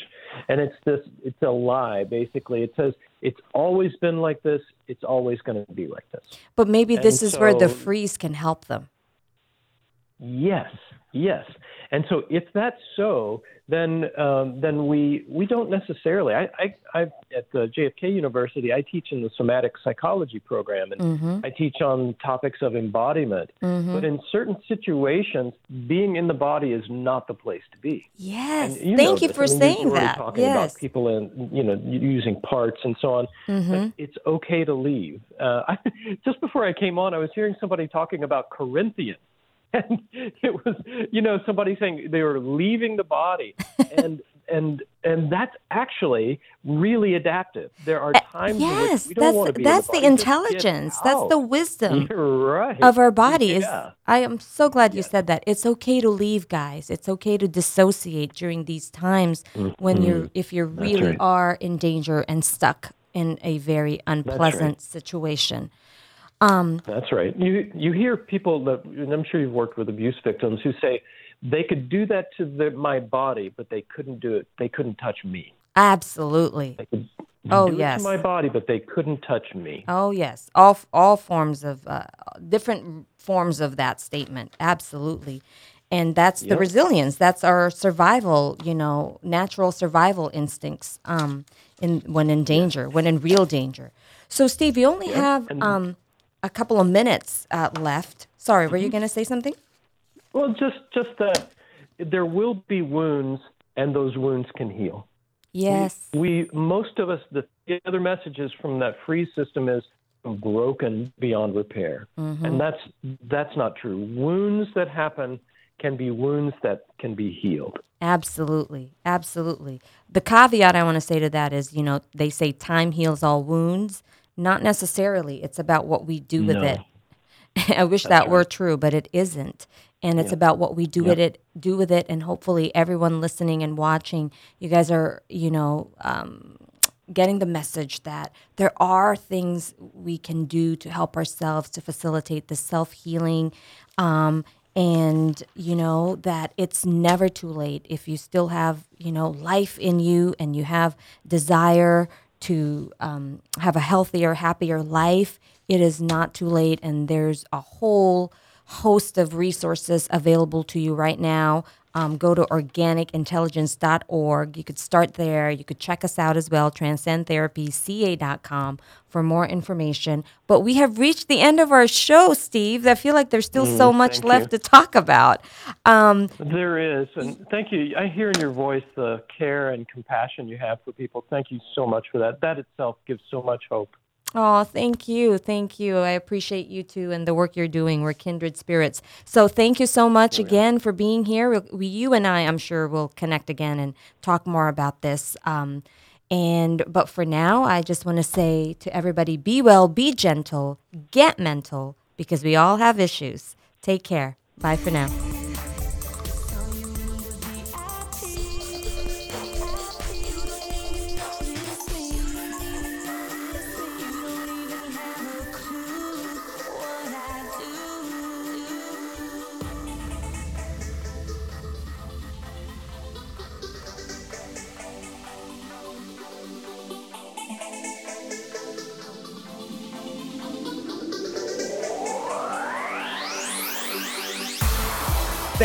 Speaker 3: and it's this it's a lie. Basically, it says it's always been like this. It's always going to be like this.
Speaker 2: But maybe
Speaker 3: and
Speaker 2: this is
Speaker 3: so,
Speaker 2: where the freeze can help them.
Speaker 3: Yes, yes. And so if that's so, then um, then we we don't necessarily. I, I I at the JFK University, I teach in the somatic psychology program, and
Speaker 2: mm-hmm.
Speaker 3: I teach on topics of embodiment.
Speaker 2: Mm-hmm.
Speaker 3: But in certain situations, being in the body is not the place to be.
Speaker 2: Yes,
Speaker 3: you
Speaker 2: thank you
Speaker 3: this.
Speaker 2: for
Speaker 3: I mean,
Speaker 2: saying that.
Speaker 3: Talking
Speaker 2: yes,
Speaker 3: about people in you know using parts and so on.
Speaker 2: Mm-hmm.
Speaker 3: it's okay to leave. Uh, I, just before I came on, I was hearing somebody talking about Corinthians and it was you know somebody saying they were leaving the body and and and that's actually really adaptive there are times
Speaker 2: yes
Speaker 3: we don't
Speaker 2: that's
Speaker 3: be
Speaker 2: that's
Speaker 3: the,
Speaker 2: the intelligence that's the wisdom
Speaker 3: right.
Speaker 2: of our bodies
Speaker 3: yeah.
Speaker 2: i am so glad you said that it's okay to leave guys it's okay to dissociate during these times mm-hmm. when you're if you really
Speaker 3: right.
Speaker 2: are in danger and stuck in a very unpleasant
Speaker 3: right.
Speaker 2: situation um,
Speaker 3: That's right. You you hear people that, and I'm sure you've worked with abuse victims who say they could do that to the, my body, but they couldn't do it. They couldn't touch me.
Speaker 2: Absolutely.
Speaker 3: They could,
Speaker 2: Oh,
Speaker 3: do it
Speaker 2: yes.
Speaker 3: to my body, but they couldn't touch me.
Speaker 2: Oh yes, all all forms of uh, different forms of that statement. Absolutely, and that's the resilience. That's our survival. You know, natural survival instincts. Um, in when in danger, when in real danger. So, Steve, you only have
Speaker 3: and-
Speaker 2: um a couple of minutes uh, left. Sorry, were you going to say something?
Speaker 3: Well, just just that there will be wounds, and those wounds can heal.
Speaker 2: Yes.
Speaker 3: We most of us the, the other messages from that freeze system is broken beyond repair,
Speaker 2: Mm-hmm.
Speaker 3: and that's that's not true. Wounds that happen can be wounds that can be healed.
Speaker 2: Absolutely. Absolutely. The caveat I want to say to that is, you know, they say time heals all wounds. Not necessarily. It's about what we do with
Speaker 3: No.
Speaker 2: it. I wish that were true, but it isn't. And it's about what we do with it, do with it, and hopefully everyone listening and watching, you guys are, you know, um, getting the message that there are things we can do to help ourselves to facilitate the self healing. Um, and you know that it's never too late if you still have you know life in you and you have desire to um, have a healthier happier life. It is not too late and there's a whole host of resources available to you right now um, go to organicintelligence.org. You could start there. You could check us out as well, transcendtherapyca.com for more information. But we have reached the end of our show, Steve. I feel like there's still so much left
Speaker 3: you.
Speaker 2: to talk about. Um,
Speaker 3: There is, and thank you. I hear in your voice the care and compassion you have for people. Thank you so much for that. That itself gives so much hope.
Speaker 2: Oh, thank you. Thank you. I appreciate you too and the work you're doing. We're kindred spirits. So thank you so much again for being here. We, you and I, I'm sure, will connect again and talk more about this. Um, and but for now, I just want to say to everybody: be well, be gentle, get mental, because we all have issues. Take care. Bye for now.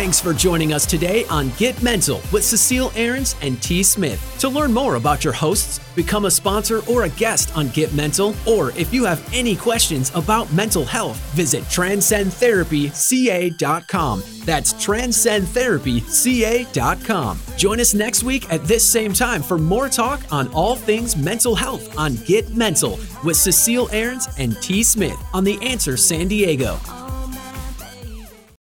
Speaker 1: Thanks for joining us today on Get Mental with Cecile Ahrens and T. Smith. To learn more about your hosts, become a sponsor or a guest on Get Mental, or if you have any questions about mental health, visit transcendtherapyca.com. That's transcendtherapyca.com. Join us next week at this same time for more talk on all things mental health on Get Mental with Cecile Ahrens and T. Smith on The Answer San Diego.